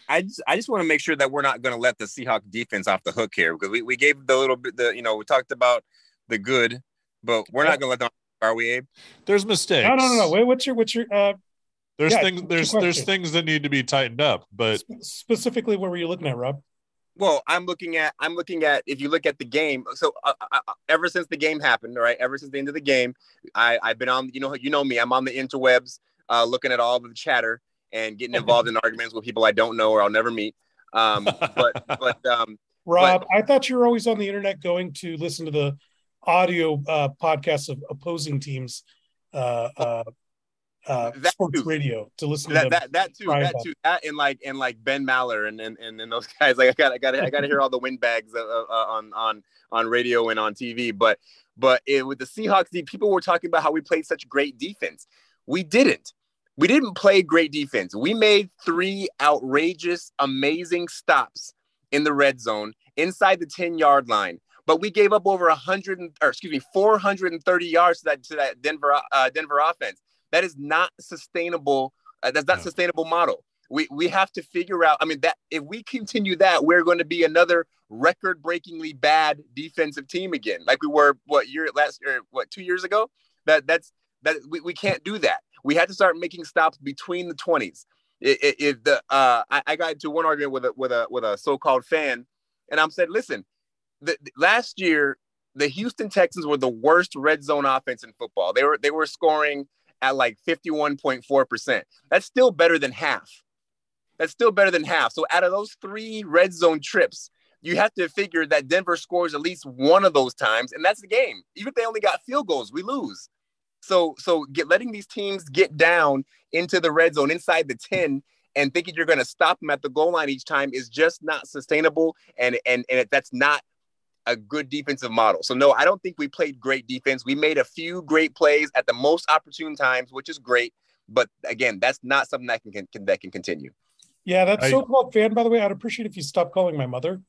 I just I just want to make sure that we're not going to let the Seahawk defense off the hook here because we, we gave the little bit the you know we talked about the good, but we're not going to let them. Are we, Abe? there's mistakes. No, no, no, no. Wait, what's your what's your uh, There's Yeah, things there's there's things that need to be tightened up, but specifically what were you looking at, Rob? Well, I'm looking at I'm looking at if you look at the game. So uh, uh, uh, ever since the game happened, all right, ever since the end of the game, I I've been on you know you know me. I'm on the interwebs, uh, looking at all of the chatter and getting involved in arguments with people I don't know or I'll never meet. Um, but but um, Rob, I thought you were always on the internet going to listen to the audio uh, podcasts of opposing teams, uh, That sports too. radio to listen to that them. that that too that too. That and like and like Ben Maller and and and, and those guys. Like I got I got I got to hear all the windbags uh, uh, on on on radio and on TV but but it, with the Seahawks people were talking about how we played such great defense. We didn't. We didn't play great defense. We made three outrageous amazing stops in the red zone inside the 10 yard line. But we gave up over 100 and- or excuse me 430 yards to that to that Denver uh, Denver offense that is not sustainable uh, that's not No. sustainable model. We we have to figure out. I mean, that if we continue that, we're going to be another record-breakingly bad defensive team again, like we were what year last year, what two years ago. That that's that we, we can't do that. We had to start making stops between the twenties. If, the uh, I, I got into one argument with a with a with a so-called fan, and I'm said, listen, the- last year the Houston Texans were the worst red zone offense in football. They were they were scoring at like 51.4%. That's still better than half. That's still better than half. So out of those three red zone trips, you have to figure that Denver scores at least one of those times, and that's the game. Even if they only got field goals, we lose. So so get letting these teams get down into the red zone inside the 10 and thinking you're going to stop them at the goal line each time is just not sustainable and and and that's not a good defensive model. So no, I don't think we played great defense. We made a few great plays at the most opportune times, which is great. But again, that's not something that can, can that can continue. yeah, that I- so-called fan, by the way, I'd appreciate if you stopped calling my mother.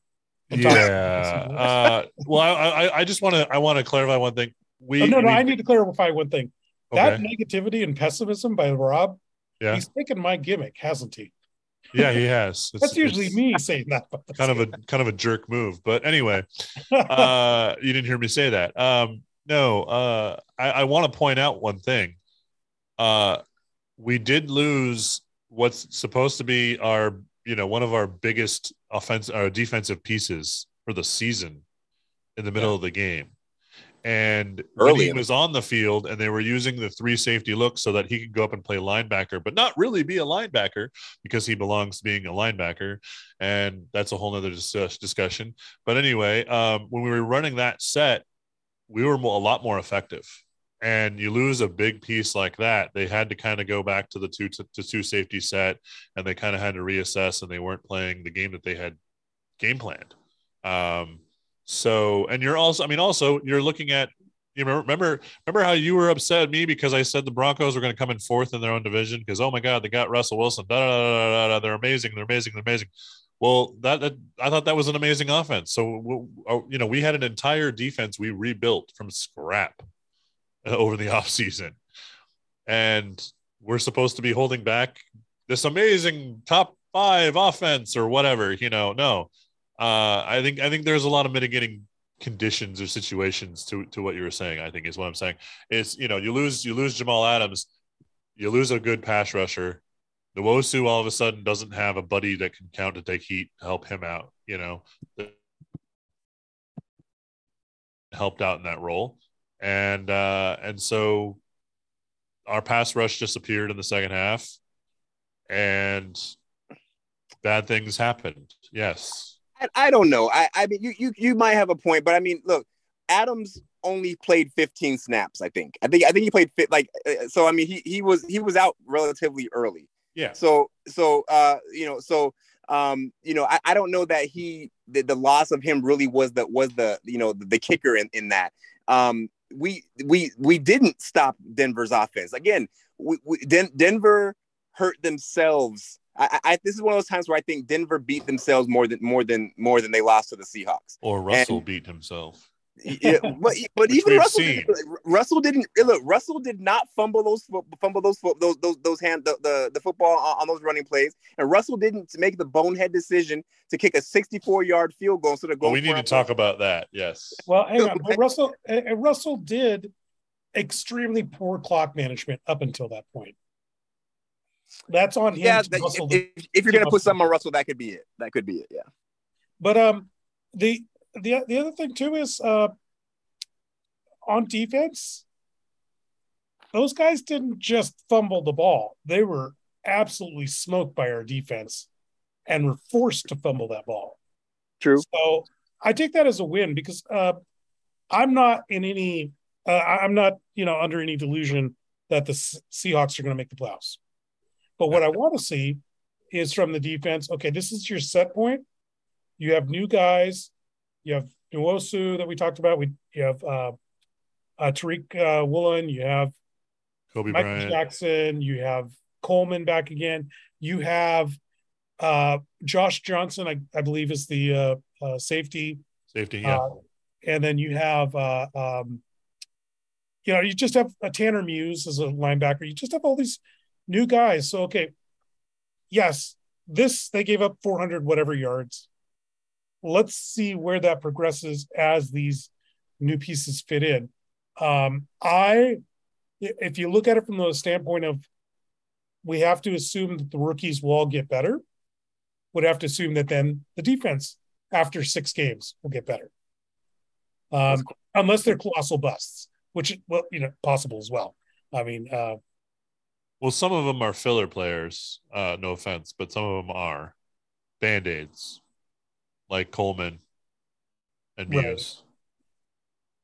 We'll yeah. Uh, well, I, I I just want to I want to clarify one thing. We Oh, no, no, we- I need to clarify one thing. That negativity and pessimism by Rob, Yeah. he's taken my gimmick, hasn't he? Yeah he has. It's- That's usually it's me saying that. Kind of a kind of a jerk move, but anyway, uh, you didn't hear me say that. Um, no, uh, I, I want to point out one thing. uh, we did lose what's supposed to be our, you know, one of our biggest offense or defensive pieces for the season in the middle yeah. of the game. And Early he was on the field and they were using the three safety look so that he could go up and play linebacker, but not really be a linebacker because he belongs to being a linebacker. And that's a whole nother discussion. But anyway, um, when we were running that set, we were a lot more effective. And you lose a big piece like that, they had to kind of go back to the two to, to two safety set, and they kind of had to reassess, and they weren't playing the game that they had game planned. Um, so, and you're also, I mean, also you're looking at, you remember, remember how you were upset at me because I said the Broncos were going to come in fourth in their own division because oh my god they got Russell Wilson, da, da, da, da, da, they're amazing, they're amazing, they're amazing. Well, that, that I thought that was an amazing offense. So, oh, you know, we had an entire defense we rebuilt from scrap uh, over the offseason. And we're supposed to be holding back this amazing top five offense or whatever, you know. No, uh, I think I think there's a lot of mitigating conditions or situations to to what you were saying. I think is what I'm saying. Is you know you lose you lose Jamal Adams, you lose a good pass rusher. The Wosu all of a sudden doesn't have a buddy that can count to take heat to help him out. You know, helped out in that role, and uh, and so our pass rush disappeared in the second half, and bad things happened. Yes, I, I don't know. I, I mean, you, you you might have a point, but I mean, look, Adams only played 15 snaps. I think. I think. I think he played fit. Like, uh, so. I mean, he he was he was out relatively early. Yeah. So so uh you know so um you know I, I don't know that he the, the loss of him really was the was the you know the, the kicker in in that um we we we didn't stop Denver's offense again. We, we Den- Denver hurt themselves I, I, this is one of those times where I think Denver beat themselves more than more than more than they lost to the Seahawks. Or Russell and, beat himself. Yeah, but, but even Russell, didn't, Russell didn't eh, look. Russell did not fumble those fumble those those those those hand the, the, the football on, on, those running plays, and Russell didn't make the bonehead decision to kick a 64 yard field goal instead of going. Well, we need to talk about that. Yes. Well, hang on. But Russell eh, eh, Russell did extremely poor clock management up until that point. That's on him. Yeah, that, if, if, you're going to put something on Russell, that could be it. That could be it. Yeah. But um, the the the other thing too is uh, on defense, those guys didn't just fumble the ball; they were absolutely smoked by our defense, and were forced to fumble that ball. True. So I take that as a win because uh, I'm not in any. Uh, I'm not, you know, under any delusion that the Seahawks are going to make the playoffs. But what I want to see is from the defense. Okay, this is your set point. You have new guys. You have Nwosu that we talked about. We you have uh, uh, Tariq uh, Woolen. You have Coby Michael Bryant. Jackson. You have Coleman back again. You have uh, Josh Johnson. I, I believe is the uh, uh, safety. Safety, yeah. Uh, and then you have, uh, um, you know, you just have a Tanner Muse as a linebacker. You just have all these new guys. So okay, yes, this they gave up 400 whatever yards. Let's see where that progresses as these new pieces fit in. Um, I, if you look at it from the standpoint of, we have to assume that the rookies will all get better. Would have to assume that then the defense after six games will get better, um, unless they're colossal busts, which well, you know, possible as well. I mean, uh, well, some of them are filler players. Uh, no offense, but some of them are band aids, like Coleman and Muse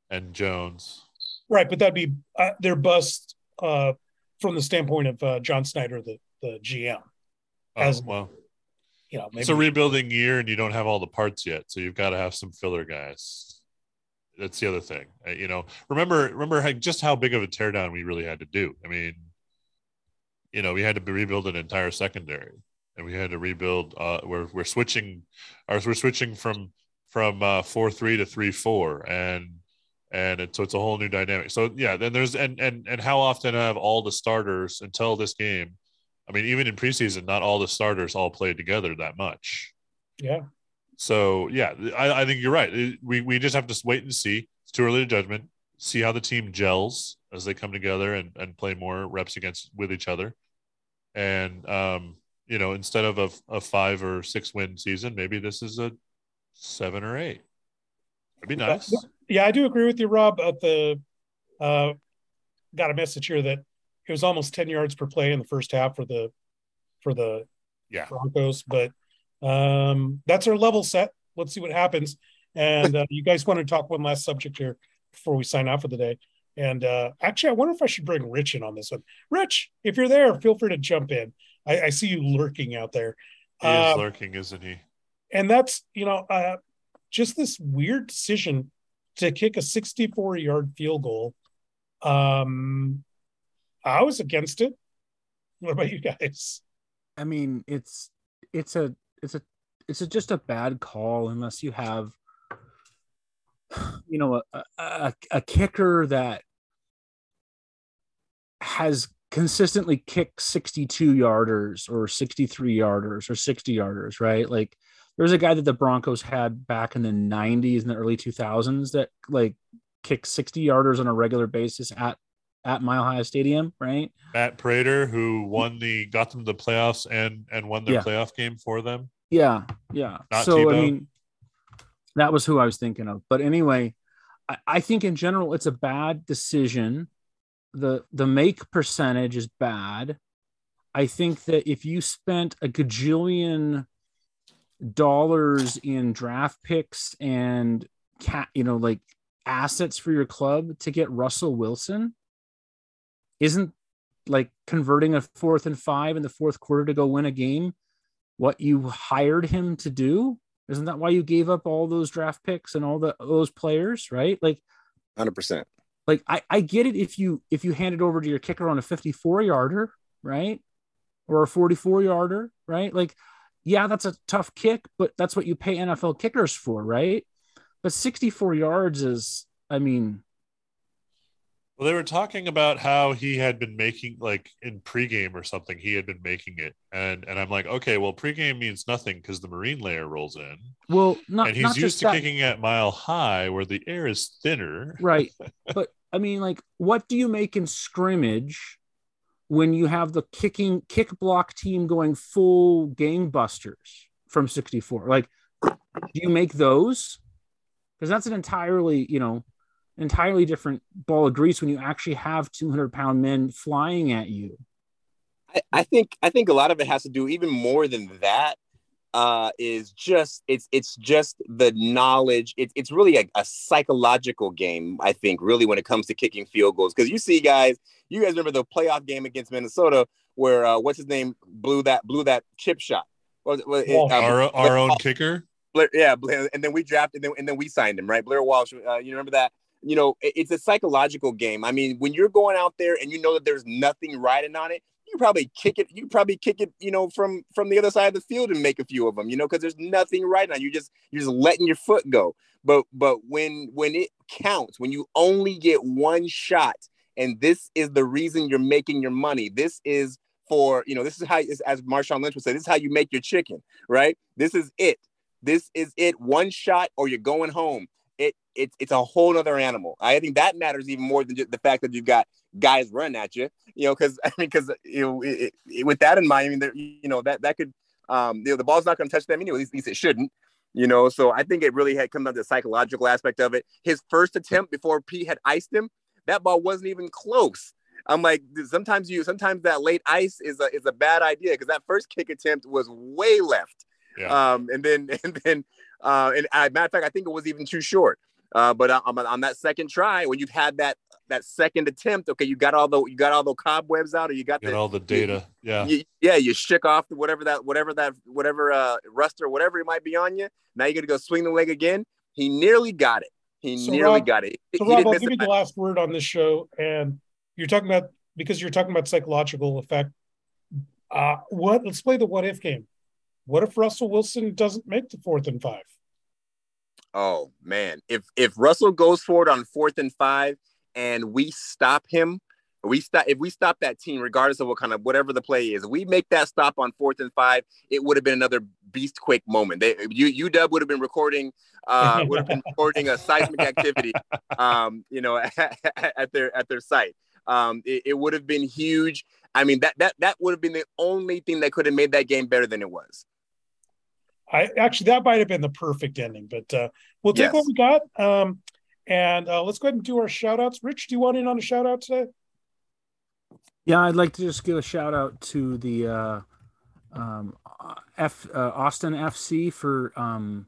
right. and Jones. Right, but that'd be uh, their bust uh, from the standpoint of uh, John Schneider, the the GM. Oh, As well, you know, maybe it's a rebuilding year, and you don't have all the parts yet, so you've got to have some filler guys. That's the other thing. Uh, you know, remember remember how, just how big of a teardown we really had to do. I mean, you know, we had to rebuild an entire secondary, and we had to rebuild. Uh, we're we're switching, or we're switching from from uh, four three to three four, and and it, so it's a whole new dynamic. So yeah, then there's and and and how often have all the starters until this game? I mean, even in preseason, not all the starters all played together that much. Yeah. So yeah, I, I think you're right. We we just have to wait and see. It's too early to judgment. See how the team gels as they come together and, and play more reps against with each other. And um, you know, instead of a, a five or six win season, maybe this is a seven or eight. It'd be nice. Yeah, I do agree with you, Rob. At the uh, got a message here that it was almost ten yards per play in the first half for the for the yeah Broncos, but um, that's our level set. Let's see what happens. And uh, you guys want to talk one last subject here before we sign off for the day. And uh, actually, I wonder if I should bring Rich in on this one. Rich, if you're there, feel free to jump in. I, I see you lurking out there. He is um, lurking, isn't he? And that's you know uh, just this weird decision to kick a 64 yard field goal. Um, I was against it. What about you guys? I mean, it's it's a it's a it's a, just a bad call unless you have you know a, a, a kicker that has consistently kicked 62 yarders or 63 yarders or 60 yarders right like there's a guy that the broncos had back in the 90s and the early 2000s that like kicked 60 yarders on a regular basis at at Mile High Stadium, right? Matt Prater, who won the got them to the playoffs and and won their yeah. playoff game for them. Yeah, yeah. Not so Tebow. I mean, that was who I was thinking of. But anyway, I, I think in general it's a bad decision. the The make percentage is bad. I think that if you spent a gajillion dollars in draft picks and cat, you know, like assets for your club to get Russell Wilson, isn't like converting a fourth and five in the fourth quarter to go win a game what you hired him to do? Isn't that why you gave up all those draft picks and all the those players, right? Like 100%. Like I I get it if you if you hand it over to your kicker on a 54 yarder, right? Or a 44 yarder, right? Like yeah, that's a tough kick, but that's what you pay NFL kickers for, right? But 64 yards is I mean, well, they were talking about how he had been making like in pregame or something. He had been making it, and and I'm like, okay, well, pregame means nothing because the marine layer rolls in. Well, not and he's not used to that. kicking at mile high where the air is thinner. Right, but I mean, like, what do you make in scrimmage when you have the kicking kick block team going full gangbusters from 64? Like, do you make those? Because that's an entirely, you know entirely different ball of grease when you actually have 200 pound men flying at you. I, I think I think a lot of it has to do even more than that. Uh, is just it's it's just the knowledge. It's it's really a, a psychological game. I think really when it comes to kicking field goals because you see guys, you guys remember the playoff game against Minnesota where uh, what's his name blew that blew that chip shot. Well, um, our our own kicker. Blair, yeah, and then we drafted, and then, and then we signed him, right? Blair Walsh. Uh, you remember that? You know, it's a psychological game. I mean, when you're going out there and you know that there's nothing riding on it, you probably kick it. You probably kick it, you know, from from the other side of the field and make a few of them, you know, because there's nothing riding on you. Just you're just letting your foot go. But but when when it counts, when you only get one shot, and this is the reason you're making your money. This is for you know, this is how as Marshawn Lynch would say, this is how you make your chicken, right? This is it. This is it. One shot, or you're going home it's it's a whole other animal. I think that matters even more than just the fact that you've got guys running at you. You know, because I mean, because you know, it, it, with that in mind, I mean, there, you know, that that could, um, you know, the ball's not going to touch them anyway. At least, at least it shouldn't. You know, so I think it really had come down to the psychological aspect of it. His first attempt before Pete had iced him, that ball wasn't even close. I'm like, sometimes you, sometimes that late ice is a is a bad idea because that first kick attempt was way left. Yeah. Um, and then and then uh, and uh, matter of fact, I think it was even too short. Uh, but on, on that second try, when you've had that that second attempt, okay, you got all the you got all the cobwebs out, or you got, got the, all the data. You, yeah, you, yeah, you shook off whatever that whatever that whatever uh, rust or whatever it might be on you. Now you're gonna go swing the leg again. He nearly got it. He so nearly Rob, got it. So Rob, I'll give you the last word on this show, and you're talking about because you're talking about psychological effect. Uh, what? Let's play the what if game. What if Russell Wilson doesn't make the fourth and five? Oh man, if if Russell goes forward on fourth and five, and we stop him, we stop if we stop that team, regardless of what kind of whatever the play is, we make that stop on fourth and five, it would have been another Beast Quake moment. They, you UW would have been recording, uh, would have been recording a seismic activity, um, you know, at, at, their at their site. Um, it, it would have been huge. I mean, that that that would have been the only thing that could have made that game better than it was. I actually that might have been the perfect ending, but uh, we'll take Yes. what we got. Um, and uh, let's go ahead and do our shout outs. Rich, do you want in on a shout out today? Yeah, I'd like to just give a shout out to the uh, um, F uh, Austin FC for um,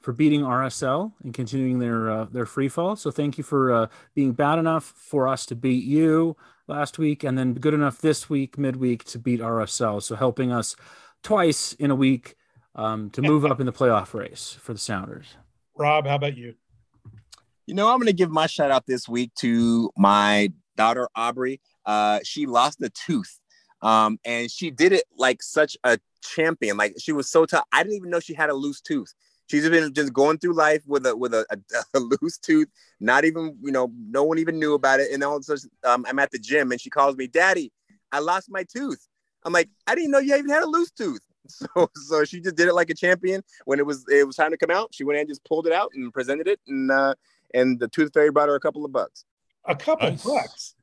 for beating RSL and continuing their uh, their free fall. So thank you for uh, being bad enough for us to beat you last week, and then good enough this week midweek to beat RSL. So helping us twice in a week um, to move up in the playoff race for the Sounders. Rob, how about you? You know, I'm going to give my shout out this week to my daughter Aubrey. Uh, she lost a tooth, um, and she did it like such a champion. Like she was so tough. I didn't even know she had a loose tooth. She's been just going through life with a with a, a, a loose tooth. Not even you know, no one even knew about it. And all of a sudden, um, I'm at the gym, and she calls me, "Daddy, I lost my tooth." I'm like, "I didn't know you even had a loose tooth." So so she just did it like a champion. When it was it was time to come out, she went and just pulled it out and presented it, and uh, and the tooth fairy brought her a couple of bucks. A couple Nice. bucks.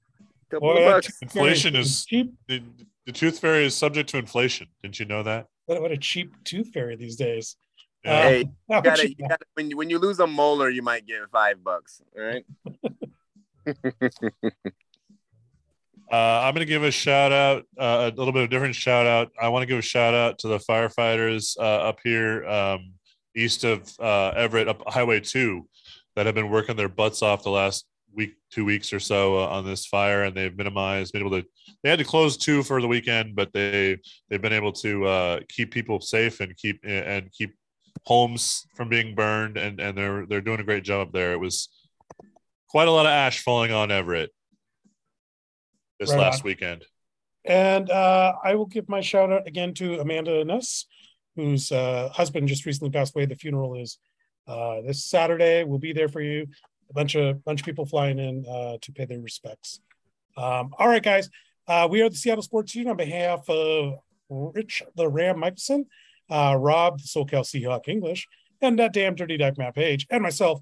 Couple Boy, of bucks. Inflation is- cheap. The, the tooth fairy is subject to inflation. Didn't you know that? What, what a cheap tooth fairy these days. Yeah. Hey, You gotta, you you gotta, when you when you lose a molar, you might get five bucks. All right. Uh, I'm going to give a shout out, uh, a little bit of a different shout out. I want to give a shout out to the firefighters uh, up here um, east of uh, Everett, up Highway 2, that have been working their butts off the last week, two weeks or so uh, on this fire, and they've minimized, been able to. They had to close two for the weekend, but they they've been able to uh, keep people safe and keep and keep homes from being burned, and and they're they're doing a great job there. It was quite a lot of ash falling on Everett this Right last on. weekend. And uh, I will give my shout out again to Amanda Nuss, whose uh, husband just recently passed away. The funeral is uh, this Saturday. We'll be there for you. A bunch of bunch of people flying in uh, to pay their respects. Um, all right, guys. Uh, we are the Seattle Sports Union on behalf of Rich the Ram Michelson, uh, Rob the SoCal Seahawk English, and that damn dirty Duck Matt Paige, and myself,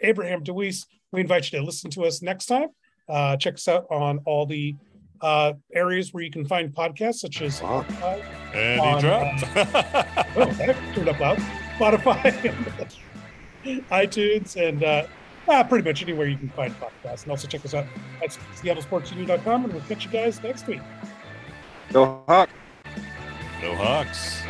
Abraham DeWeese. We invite you to listen to us next time. Uh, check us out on all the uh, areas where you can find podcasts, such as Wow. Spotify. And On, he dropped. Oh, that turned up loud. Spotify, iTunes, and uh, uh, pretty much anywhere you can find podcasts. And also check us out at SeattleSportsUnion.com, and we'll catch you guys next week. Go Hawk. no Hawks.